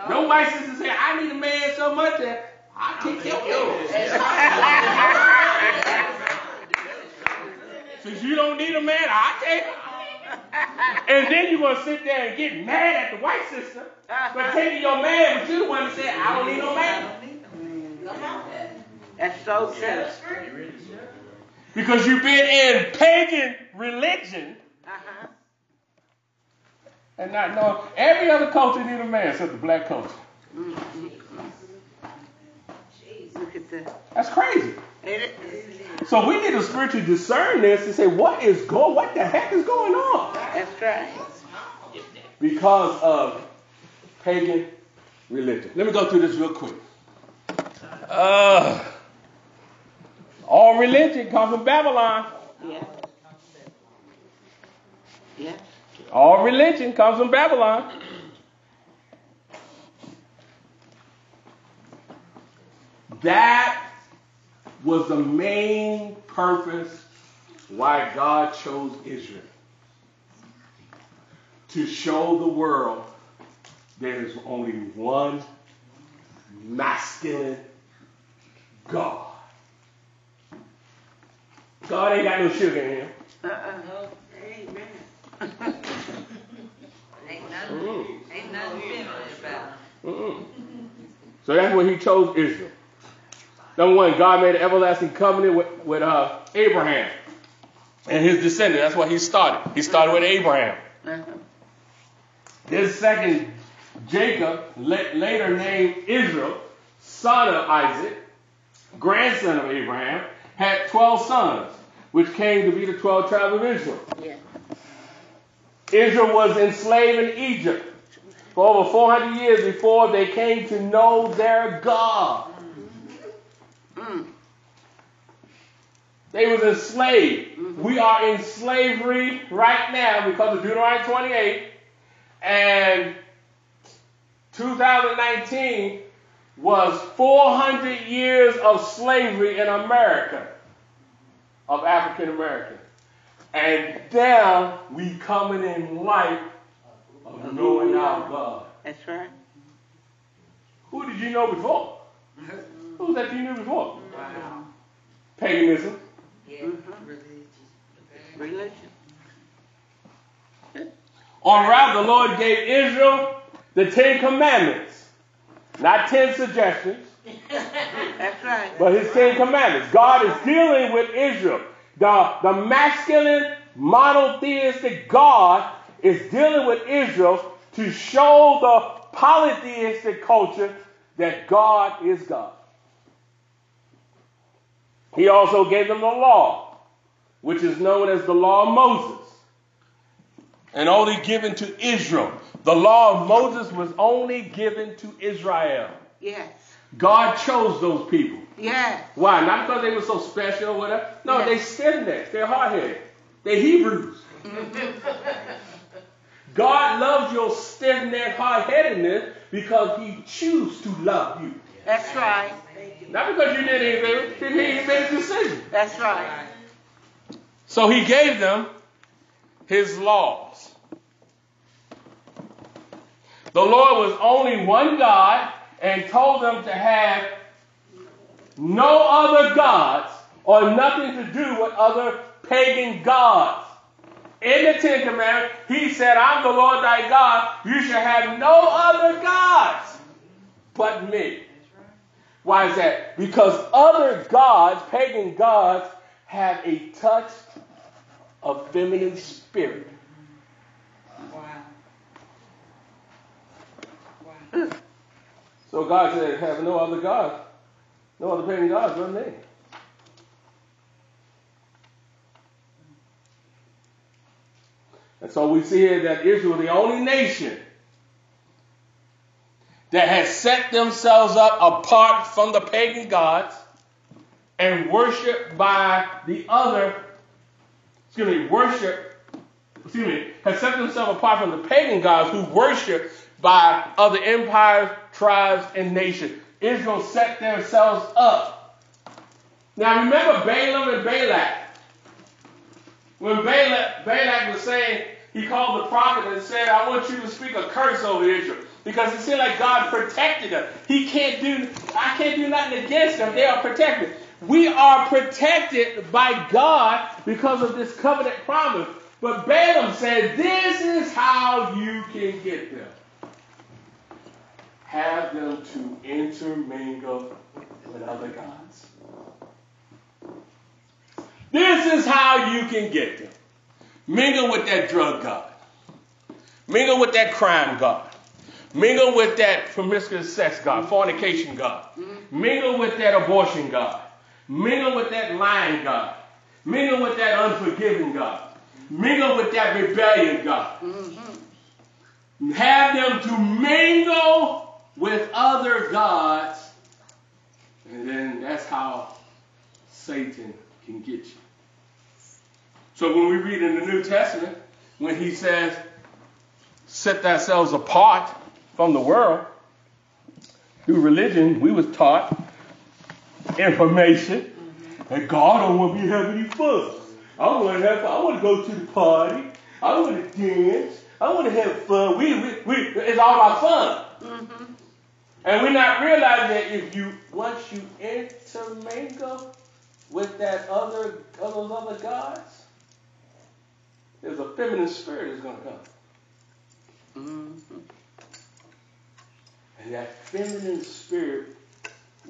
No. No white sisters say, I need a man so much that I take your yours. Since you don't need a man, I take it. And then you're gonna sit there and get mad at the white sister for taking your man, but you the one that said, I don't need no man. That's so true. Because you've been in pagan religion. And not knowing every other culture need a man except the black culture. Look at that. That's crazy. So we need to spiritually discern this and say, what is going, what the heck is going on? That's right. Because of pagan religion. Let me go through this real quick. Uh, all religion comes from Babylon. Yeah. Yeah. All religion comes from Babylon. That was the main purpose why God chose Israel. To show the world there is only one masculine God. God ain't got no sugar in him. Uh-uh. Amen. Mm. Mm-mm. So that's when he chose Israel. Number one, God made an everlasting covenant with, with uh, Abraham and his descendant. That's what he started. He started with Abraham. Then second, Jacob, later named Israel, son of Isaac, grandson of Abraham, had 12 sons, which came to be the 12 tribes of Israel. Yeah. Israel was enslaved in Egypt for over 400 years before they came to know their God. They was enslaved. We are in slavery right now because of Deuteronomy 28. And 2019 was 400 years of slavery in America, of African Americans. And now we coming in light of knowing our God. That's right. Who did you know before? Who that you knew before? Wow. Paganism. Yeah, Mhm. religious. Religion. Or rather, the Lord gave Israel the Ten Commandments. Not ten suggestions, That's right. but his Ten Commandments. God is dealing with Israel. The, the masculine, monotheistic God is dealing with Israel to show the polytheistic culture that God is God. He also gave them the law, which is known as the law of Moses, and only given to Israel. The law of Moses was only given to Israel. Yes. God chose those people. Yeah. Why? Not because they were so special or whatever. No, Yeah. they stiff necked. They're hard headed. They're Hebrews. Mm-hmm. God loves your stiff necked hard headedness because He chooses to love you. That's right. Not because you did anything, He He made a decision. That's right. So He gave them His laws. The Lord was only one God and told them to have no other gods or nothing to do with other pagan gods. In the Ten Commandments, he said, I'm the Lord thy God. You shall have no other gods but me. Why is that? Because other gods, pagan gods, have a touch of feminine spirit. Wow. Mm. So God said, have no other God, no other pagan gods but me. And so we see here that Israel, the only nation that has set themselves up apart from the pagan gods and worshiped by the other, excuse me, worship, excuse me, has set themselves apart from the pagan gods who worship by other empires, tribes, and nations. Israel set themselves up. Now remember Balaam and Balak. When Balak, Balak was saying, he called the prophet and said, I want you to speak a curse over Israel. Because it seemed like God protected them. He can't do, I can't do nothing against them. They are protected. We are protected by God because of this covenant promise. But Balaam said, This is how you can get them. Have them to intermingle with other gods. This is how you can get them. Mingle with that drug god. Mingle with that crime god. Mingle with that promiscuous sex god, fornication god. Mingle with that abortion god. Mingle with that lying God. Mingle with that unforgiving God. Mingle with that rebellion God. Mm-hmm. Have them to mingle with other gods. And then that's how Satan can get you. So when we read in the New Testament, when he says, set thyself apart from the world, through religion, we was taught information. And God don't want me having any fun. I want to have I want to go to the party. I want to dance. I want to have fun. We, we, we it's all about fun. Mm-hmm. And we're not realizing that if you once you intermingle with that other those other gods, there's a feminine spirit that's going to come. Mm-hmm. And that feminine spirit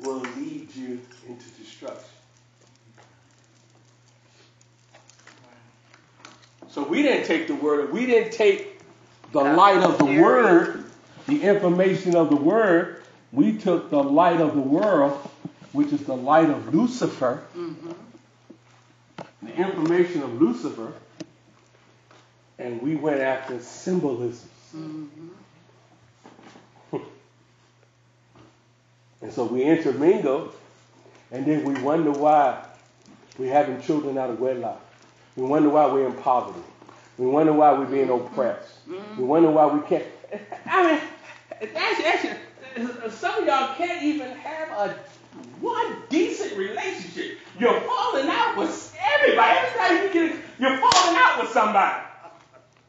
will lead you into destruction. So we didn't take the word, we didn't take the light of the word, the information of the word. We took the light of the world, which is the light of Lucifer, mm-hmm. the information of Lucifer, and we went after symbolism. Mm-hmm. And so we intermingle, and then we wonder why we're having children out of wedlock. We wonder why we're in poverty. We wonder why we're being oppressed. We wonder why we can't. I mean, actually, actually, some of y'all can't even have a one decent relationship. You're falling out with everybody. Every time you get, you're falling out with somebody.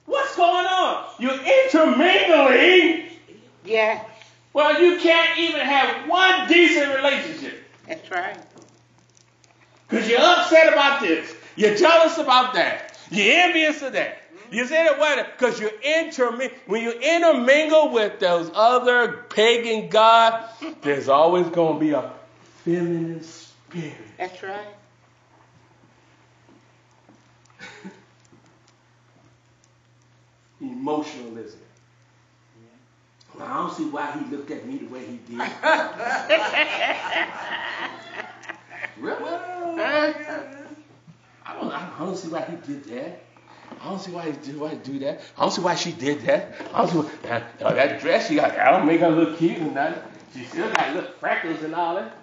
What's going on? You're intermingling. Yeah. Well, you can't even have one decent relationship. That's right. Because you're upset about this. You're jealous about that. You're envious of that. You say that why? Because you intermingle. When you intermingle with those other pagan gods, there's always going to be a feminine spirit. That's right. Emotionalism. I don't see why he looked at me the way he did. really? I don't, I don't see why he did that. I don't see why he did why he do that. I don't see why she did that. I don't see why, that, uh, that dress she got. I don't make her look cute and that. She still got little freckles and all that.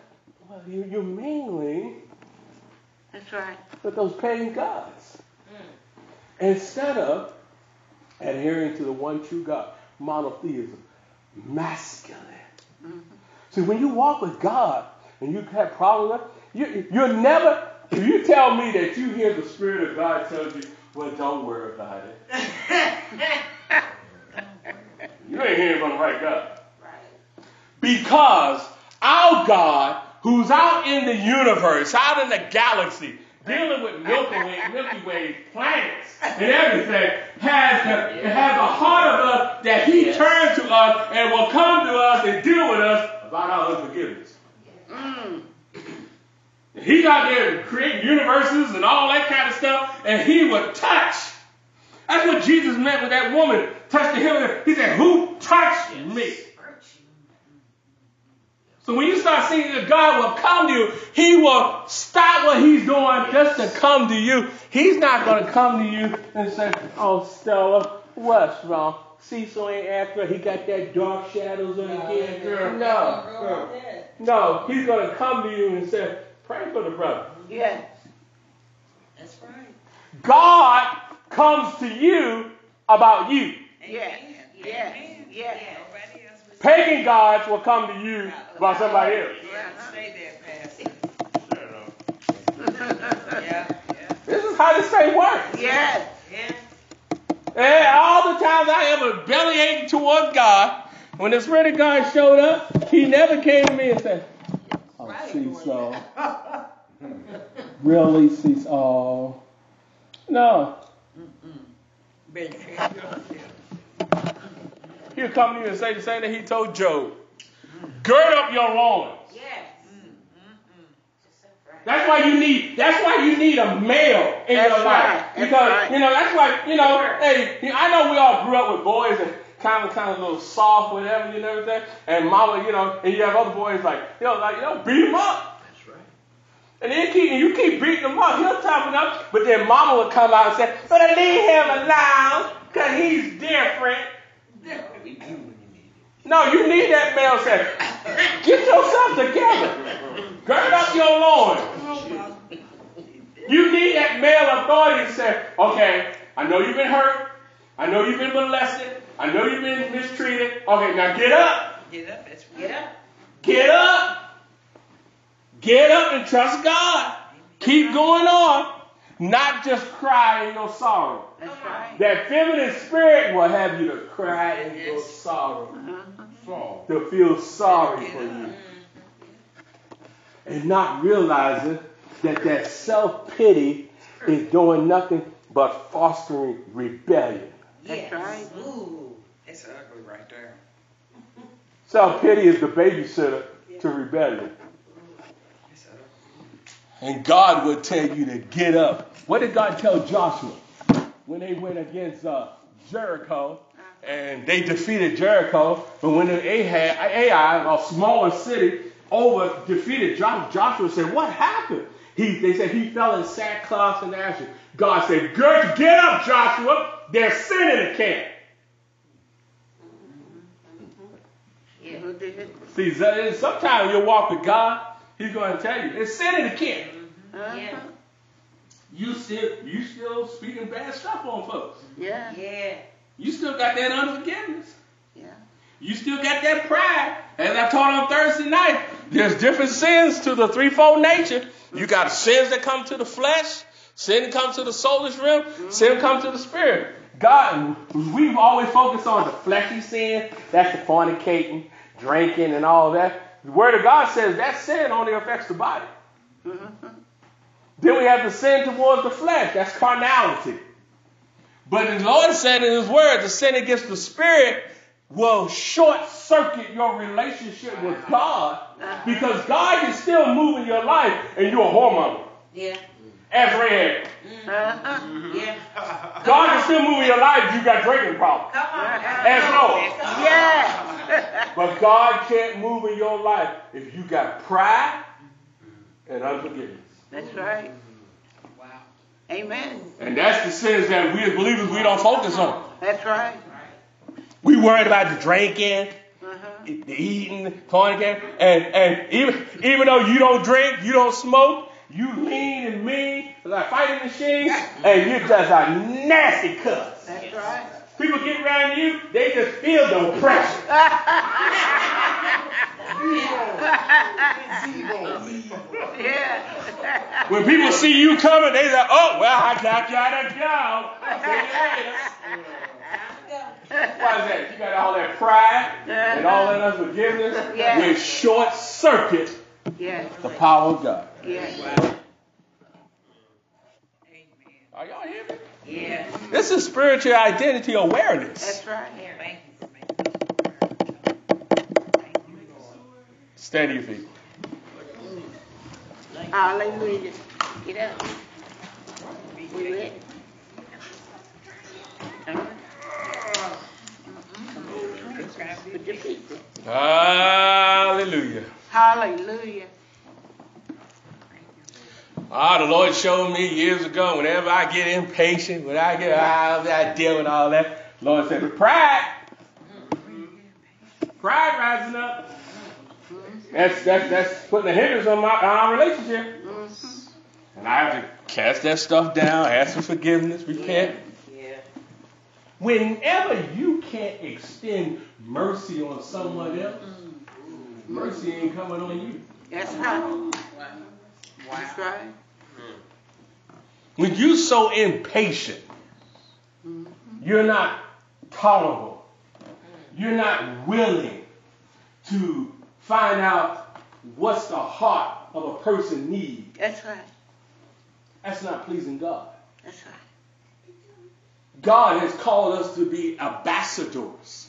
Well, you, you're mingling. That's right. With those pagan gods. Mm. Instead of adhering to the one true God, monotheism masculine. Mm-hmm. See, when you walk with God and you have problems, you, you're never, if you tell me that you hear the Spirit of God tell you, well, don't worry about it. you ain't hearing from the right God. Right. Because our God, who's out in the universe, out in the galaxy, dealing with Milky Way, Milky Way planets and everything, has the, has a heart of us that He yes. turns to us and will come to us and deal with us about our unforgiveness. Mm. He's out there creating universes and all that kind of stuff, and He will touch. That's what Jesus meant with that woman touched the hem. He said, "Who touched me?" So when you start seeing that God will come to you, He will stop what He's doing just to come to you. He's not going to come to you and say, "Oh, Stella, what's wrong? Cecil ain't accurate. He got that dark shadows on his head. No, no. He's going to come to you and say, "Pray for the brother." Yes, that's right. God comes to you about you. Yes, yes, yes. Pagan gods will come to you about somebody else. Yeah, stay there, Pastor. Yeah, yeah. This is how this thing works. Yes. And all the times I ever belly aching towards God, When the Spirit of God showed up, He never came to me and said, "Oh, Cecil, really, Cecil? Oh, no." Better check yourself. He'll come to you and say the same thing He told Job: "Gird up your loins." Yes. That's why you need. That's why you need a male in That's your life right, that's because right. you know that's why you know. Hey, I know we all grew up with boys and kind of kind of a little soft, whatever, you know what I'm saying. And mama, you know, and you have other boys like you know, like you know, beat them up. That's right. And then keep, and you keep beating them up. He'll toughen up, but then mama will come out and say, "But I leave him alone because he's different." We do when you need it. No, you need that male say, "Get yourself together. Gird up your loins." You need that male authority to say, okay, I know you've been hurt. I know you've been molested. I know you've been mistreated. Okay, now get up. Get up, that's Get up. Get up. Get up and trust God. Keep going on. Not just cry in your sorrow. That's right. That feminine spirit will have you to cry in your sorrow. Uh-huh. Fall. To feel sorry for you. And not realizing that that self pity is doing nothing but fostering rebellion. That's right. Ooh. It's ugly right there. Self pity is the babysitter to rebellion. And God would tell you to get up. What did God tell Joshua when they went against uh, Jericho? And they defeated Jericho, but when the Ahab, Ai, a smaller city, over defeated Joshua, Joshua said, "What happened?" He, they said he fell in sackcloth and ashes. God said, "Good, get up, Joshua. There's sin in the camp." Yeah, who did it? See, sometimes you'll walk with God. He's going to tell you, it's sin in the camp." Uh-huh. You still, you still speaking bad stuff on folks. Yeah, Yeah. You still got that unforgiveness. yeah. You still got that pride. As I taught on Thursday night, there's different sins to the threefold nature. You got sins that come to the flesh, sin that comes to the soulish realm, sin that comes to the spirit. God, we've always focused on the fleshy sin. That's the fornicating, drinking, and all that. The Word of God says that sin only affects the body. Mm-hmm. Then we have the sin towards the flesh. That's carnality. But the Lord said in His Word, the sin against the Spirit will short circuit your relationship with God uh-huh. because God is still moving your life and you're a whoremonger. Yeah. As Rahab. Mm-hmm. Uh-huh. Yeah. God is still moving your life. You got drinking problems. Come on. As Noah. Yeah. But God can't move in your life if you got pride and unforgiveness. That's right. Wow. Amen. And that's the sins that we as believers we don't focus on. That's right. We worried about the drinking, Uh-huh. the eating, fornicating, and and even even though you don't drink, you don't smoke, you lean and mean like fighting machine, and you're just a nasty cuss. That's right. People get around you, they just feel the pressure. Yeah. When people see you coming, they say, "Oh, well, I got gotta go." See you later. Why is that? You got all that pride and all that unforgiveness Yeah. will short circuit Yeah. the power of God. Yeah. Are y'all hearing me? Yeah. This is spiritual identity awareness. That's right. Thank you. Stand to your feet. Hallelujah. Get up. We ready? Uh-huh. Put your feet there. Hallelujah. Hallelujah. Ah, the Lord showed me years ago, whenever I get impatient, when I get, ah, I deal with all that, Lord said, pride. Pride rising up. That's, that's, that's putting a hindrance on my our relationship. And I have to cast that stuff down, ask for forgiveness, repent. Whenever you can't extend mercy on someone else, mercy ain't coming on you. That's right. That's right. When you're so impatient, you're not tolerable. you're not willing to find out what's the heart of a person needs, That's right. that's not pleasing God. That's right. God has called us to be ambassadors.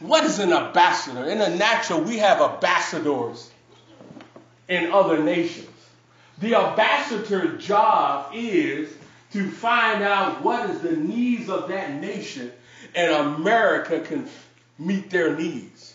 What is an ambassador? In the natural, we have ambassadors in other nations. The ambassador's job is to find out what is the needs of that nation and America can meet their needs.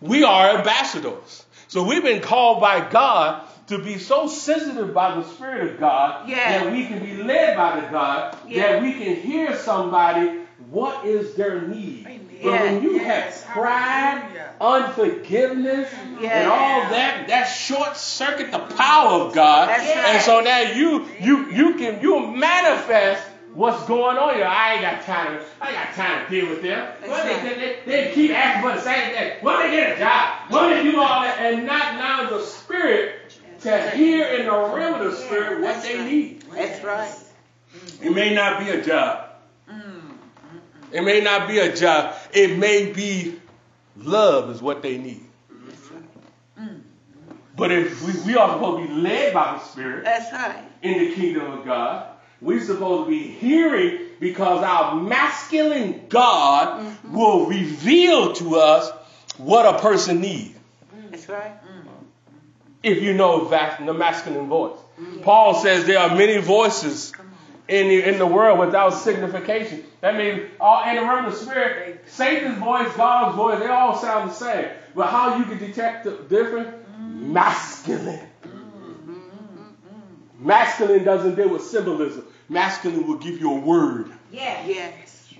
We are ambassadors. So we've been called by God to be so sensitive by the Spirit of God Yeah. that we can be led by the God, Yeah. that we can hear somebody what is their need. But when you Yes. have pride, unforgiveness, Yeah. and all that, that short circuit the power of God. That's And right. so now you you you can you manifest what's going on here. I ain't got time. I ain't got time to deal with them. Well, they, they, they, they keep asking for the same thing. When they get a job, when they do all that, and not allow the spirit to hear in the realm of the spirit what That's they right. need. That's right. It may not be a job. Mm. It may not be a job. It may be love is what they need. But if we, we are supposed to be led by the Spirit That's right. in the kingdom of God, we're supposed to be hearing because our masculine God mm-hmm. will reveal to us what a person needs. That's right. If you know the masculine voice. Mm-hmm. Paul says there are many voices in the, in the world without signification. That means all in the realm of the spirit, Satan's voice, God's voice, they all sound the same. But how you can detect the difference? Masculine. Masculine doesn't deal with symbolism. Masculine will give you a word. Yes. Yes.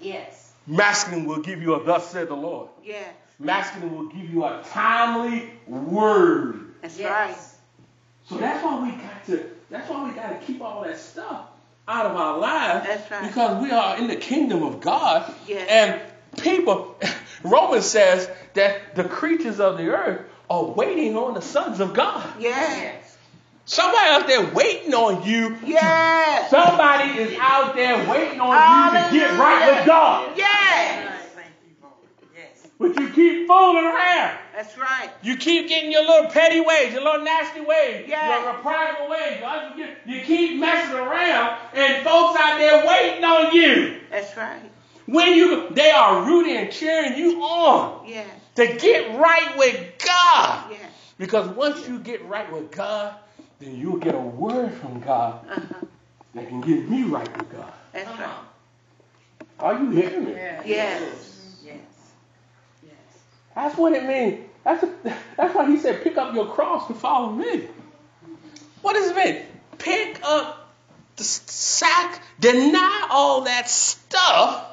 Yes. Masculine will give you a thus said the Lord. Yes. Masculine will give you a timely word. That's Yes. right. So that's why we got to that's why we got to keep all that stuff out of our lives That's right. because we are in the kingdom of God. Yes. And people Romans says that the creatures of the earth are waiting on the sons of God. Yes. Somebody out there waiting on you. Yes. Somebody is out there waiting on you to get right with God. Yes. But you keep fooling around. That's right. You keep getting your little petty ways, your little nasty ways, Yeah. your private ways. You you keep messing around, and folks out there waiting on you. That's right. When you, they are rooting and cheering you on Yes. to get right with God. Yes. Because once you get right with God, then you'll get a word from God Uh-huh. that can get me right with God. That's right. Are you hearing me? Yes. Yes. That's what it means. That's, that's why he said, pick up your cross and follow me. What does it mean? Pick up the sack, deny all that stuff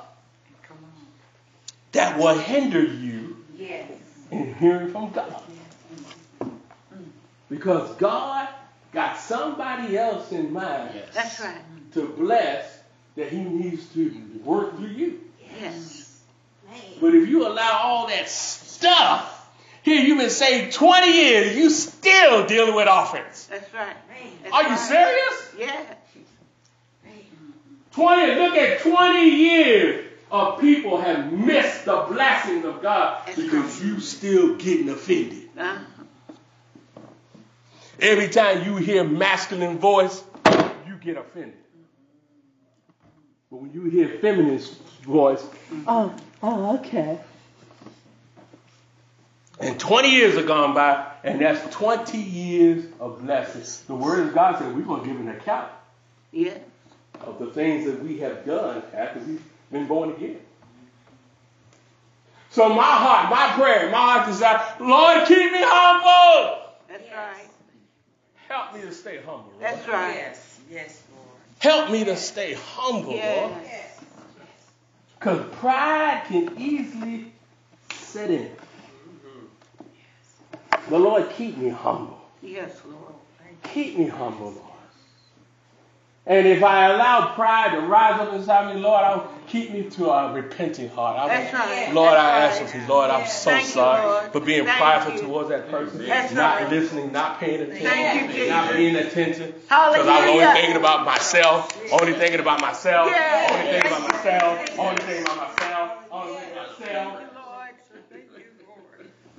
that will hinder you Yes. in hearing from God. Because God got somebody else in mind That's right. to bless that he needs to work through you. Yes. But if you allow all that stuff, here you've been saved 20 years, you still dealing with offense. That's right. That's Are you right. serious? Yeah. 20, look at 20 years of people have missed the blessings of God That's because you still getting offended. Uh-huh. Every time you hear masculine voice, you get offended. But when you hear feminine voice, oh, oh, okay. And 20 years have gone by, and that's 20 years of blessings. The word of God said we're going to give an account Yeah. of the things that we have done after we've been born again. So my heart, my prayer, my heart desire, Lord, keep me humble. That's right. Help me to stay humble. Lord. That's right. Yes. Yes, Lord. Help me to stay humble, Lord. Yes. Because pride can easily set in. But Lord, keep me humble. Yes, Lord. Keep me humble, Lord. And if I allow pride to rise up inside me, Lord, I'll keep me to a repenting heart. I will- That's right. Lord, I That's ask right. of you, Lord, I'm so Thank sorry Lord. for being Thank prideful you. towards that person, That's not right. listening, not paying attention, you, not paying attention. Because I'm only thinking about myself, only thinking about myself, only thinking about myself. I want to sing about myself. I want to myself.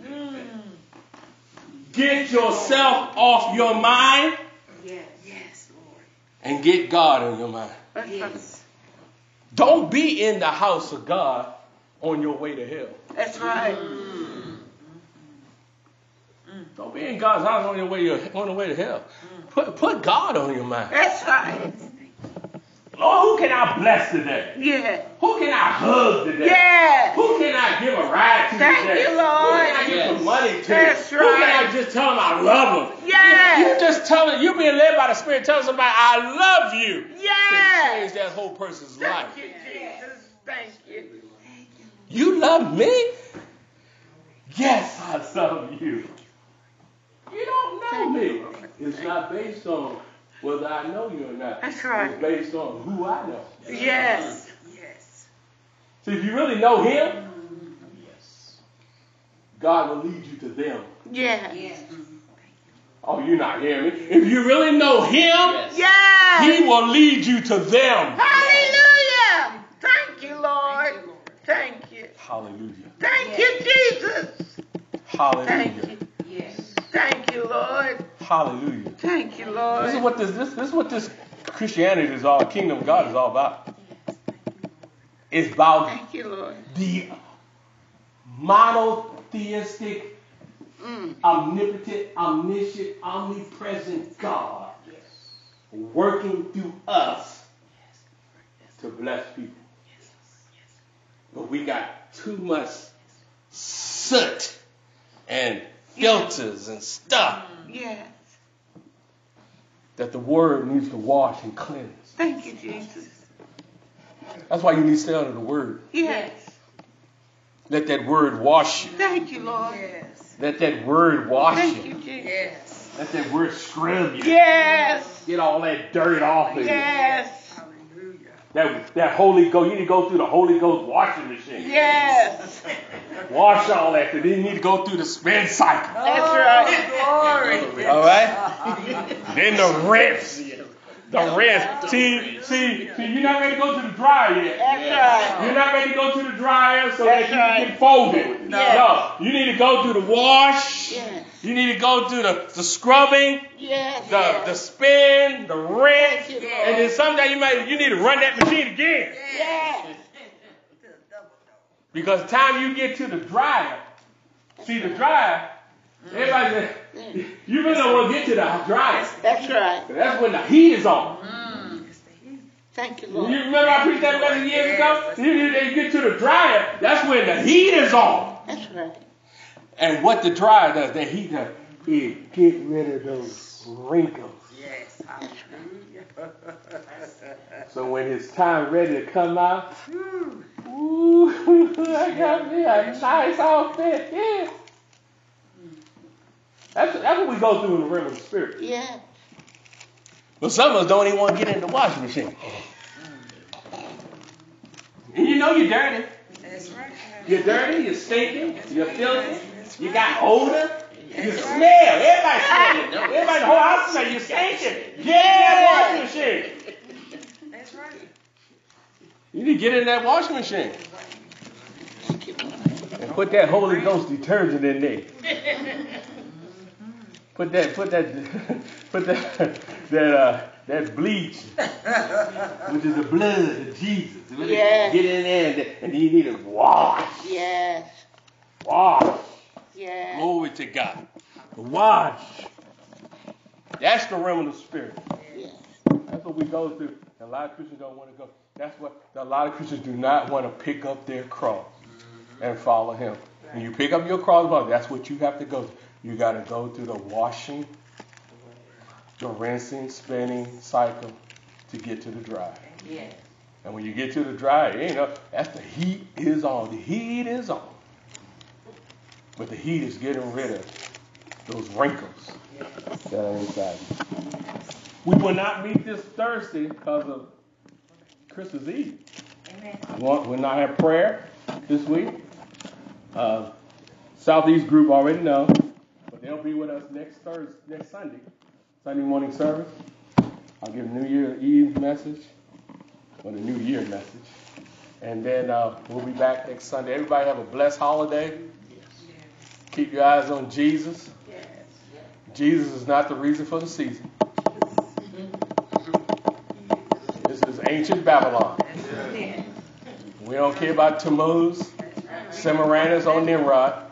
Mm. Get yourself off your mind. Yes. Yes, Lord. And get God in your mind. Yes. Don't be in the house of God on your way to hell. That's right. Mm. Don't be in God's house on your way to, on your way to hell. Put put God on your mind. That's right. Lord, who can I bless today? Yeah. Who can I hug today? Yeah. Who can I give a ride to Thank today? you, Lord. Who can I give some money to? That's Who can. I just tell them I love them? Yes. You just tell them, you being led by the Spirit, tell somebody I love you. Yes. Change that whole person's life. Thank you, Jesus. Thank you. You love me? Yes, I love you. You don't know me. It's not based on whether I know you or not. That's right. It's based on who I know. Yes. Yes. So if you really know him, yes, God will lead you to them. Yes. Yes. Oh, you're not hearing me. If you really know him, Yes. Yes. he will lead you to them. Hallelujah. Thank you, Lord. Thank you. Hallelujah. Thank you, Jesus. Hallelujah. Thank Hallelujah. you. Yes. Thank you, Lord. Hallelujah. Thank you, This is Lord. what this, this this is what this Christianity is all kingdom of God is all about. It's about Thank you, Lord. the monotheistic, Mm. omnipotent, omniscient, omnipresent God working through us to bless people. But we got too much soot and filters and stuff Yes. That the word needs to wash and cleanse. Thank you, Jesus. That's why you need to stay under the word. Yes. Let that word wash you. Thank you, Lord. Yes. Let that word wash Thank you. Thank you, Jesus. Yes. Let that word scrub you. Yes. Get all that dirt off of you. Yes. Hallelujah. That, that Holy Ghost, you need to go through the Holy Ghost washing machine. Yes. Wash all that. Then you need to go through the spin cycle. That's right. Oh, glory. All right? then the rinse. The rinse. See, see, see, you're not ready to go to the dryer yet. That's right. You're not ready to go to the dryer so that you right. can get folded. Yes. No, you need to go through the wash. Yes. You need to go through the, the scrubbing, Yes. the, the spin, the rinse, Yes. and then someday you might you need to run that machine again. Yes. Because the time you get to the dryer, see the dryer, everybody say, mm. you really don't want to get to the dryer. That's right. That's when the heat is on. Mm. Thank you, Lord. You remember I preached that message years ago? You, you, you get to the dryer, that's when the heat is on. That's right. And what the dryer does, that heat does, it get rid of those wrinkles. Yes. Hallelujah. So when it's time ready to come out, ooh, I got me a nice outfit. Yeah. That's, that's what we go through in the realm of the spirit. Yeah. But some of us don't even want to get in the washing machine. And you know you're dirty. That's right. You're dirty, you're stinking, you're filthy, you got odor, you smell. Everybody smelling. Everybody in the whole house smell. You're stinking. Get in that washing machine. That's right. You need to get in that washing machine you, and put that Holy Ghost detergent in there. Put that, put that, put that, that, uh, that bleach, which is the blood of Jesus. Yes. Get in there and, and you need to wash, Yes. wash. Yes. Glory to God. The Wash. That's the realm of the spirit. Yes. That's what we go through. A lot of Christians don't want to go. That's what a lot of Christians do not want to pick up their cross mm-hmm. and follow Him. When you pick up your cross, that's what you have to go through. You got to go through the washing, the rinsing, spinning cycle to get to the dry. Yes. And when you get to the dry, you know that's the heat is on. The heat is on. But the heat is getting rid of those wrinkles that inside. We will not meet this Thursday because of Christmas Eve. Amen. We won't- We'll not have prayer this week. Uh, Southeast group already know, but they'll be with us next Thursday, next Sunday, Sunday morning service. I'll give a New Year Eve message or the New Year message, and then uh, we'll be back next Sunday. Everybody have a blessed holiday. Keep your eyes on Jesus. Yes. Jesus is not the reason for the season. This is ancient Babylon. We don't care about Tammuz, Semiramis, or Nimrod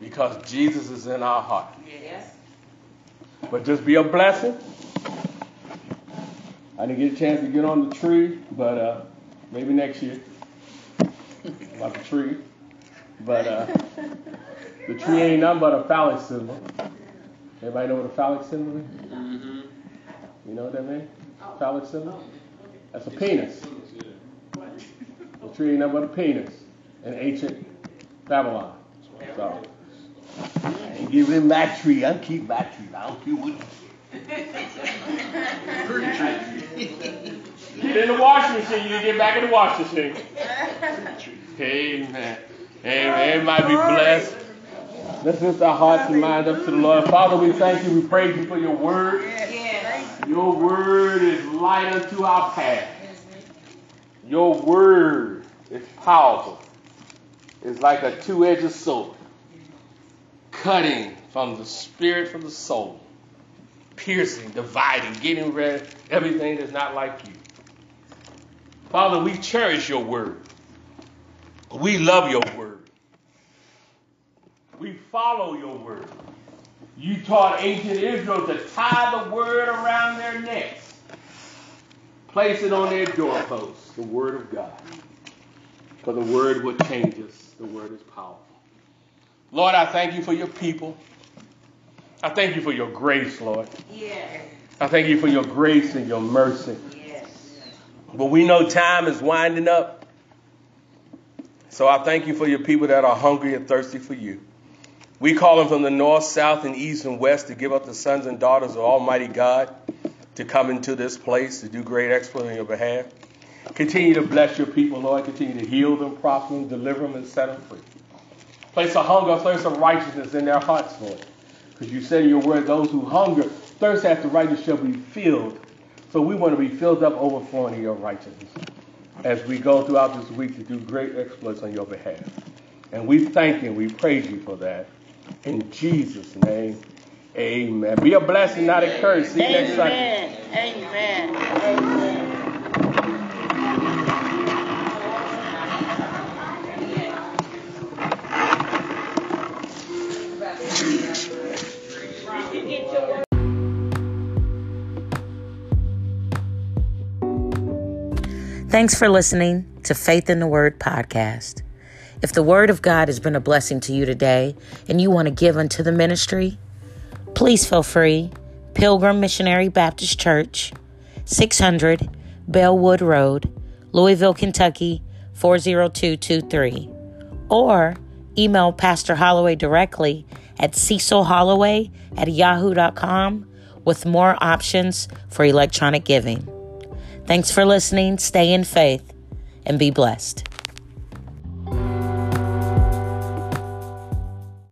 because Jesus is in our heart. Yes. But just be a blessing. I didn't get a chance to get on the tree, but uh, maybe next year. About the tree. But uh, the tree ain't nothing but a phallic symbol. Everybody know what a phallic symbol is? Mm-hmm. You know what that means? Phallic symbol? That's a penis. The tree ain't nothing but a penis in ancient Babylon. So, I ain't giving him my tree. I'll keep my tree. I don't care what. Get in the washing machine. You can get back in the washing machine. Amen. Amen. Everybody be blessed. Let's lift our hearts and minds up to the Lord. Father, we thank you. We praise you for your word. Your word is light unto our path. Your word is powerful. It's like a two-edged sword, cutting from the spirit from the soul, piercing, dividing, getting rid of everything that's not like you. Father, we cherish your word. We love your word. We follow your word. You taught ancient Israel to tie the word around their necks, place it on their doorposts, the word of God. For the word will change us. The word is powerful. Lord, I thank you for your people. I thank you for your grace, Lord. Yes. I thank you for your grace and your mercy. Yes. But we know time is winding up. So I thank you for your people that are hungry and thirsty for you. We call them from the north, south, and east and west to give up the sons and daughters of Almighty God to come into this place to do great exploits on your behalf. Continue to bless your people, Lord. Continue to heal them, prosper them, deliver them, and set them free. Place a hunger, thirst of righteousness in their hearts, Lord. Because you said in your word, those who hunger, thirst after righteousness shall be filled. So we want to be filled up, overflowing in your righteousness as we go throughout this week to do great exploits on your behalf. And we thank you, and we praise you for that. In Jesus' name, amen. Be a blessing, not a curse. See you next Sunday. Amen. Amen. Thanks for listening to Faith in the Word podcast. If the Word of God has been a blessing to you today and you want to give unto the ministry, please feel free. Pilgrim Missionary Baptist Church, 600 Bellwood Road, Louisville, Kentucky 40223. Or email Pastor Holloway directly at cecilholloway at yahoo.com with more options for electronic giving. Thanks for listening. Stay in faith and be blessed.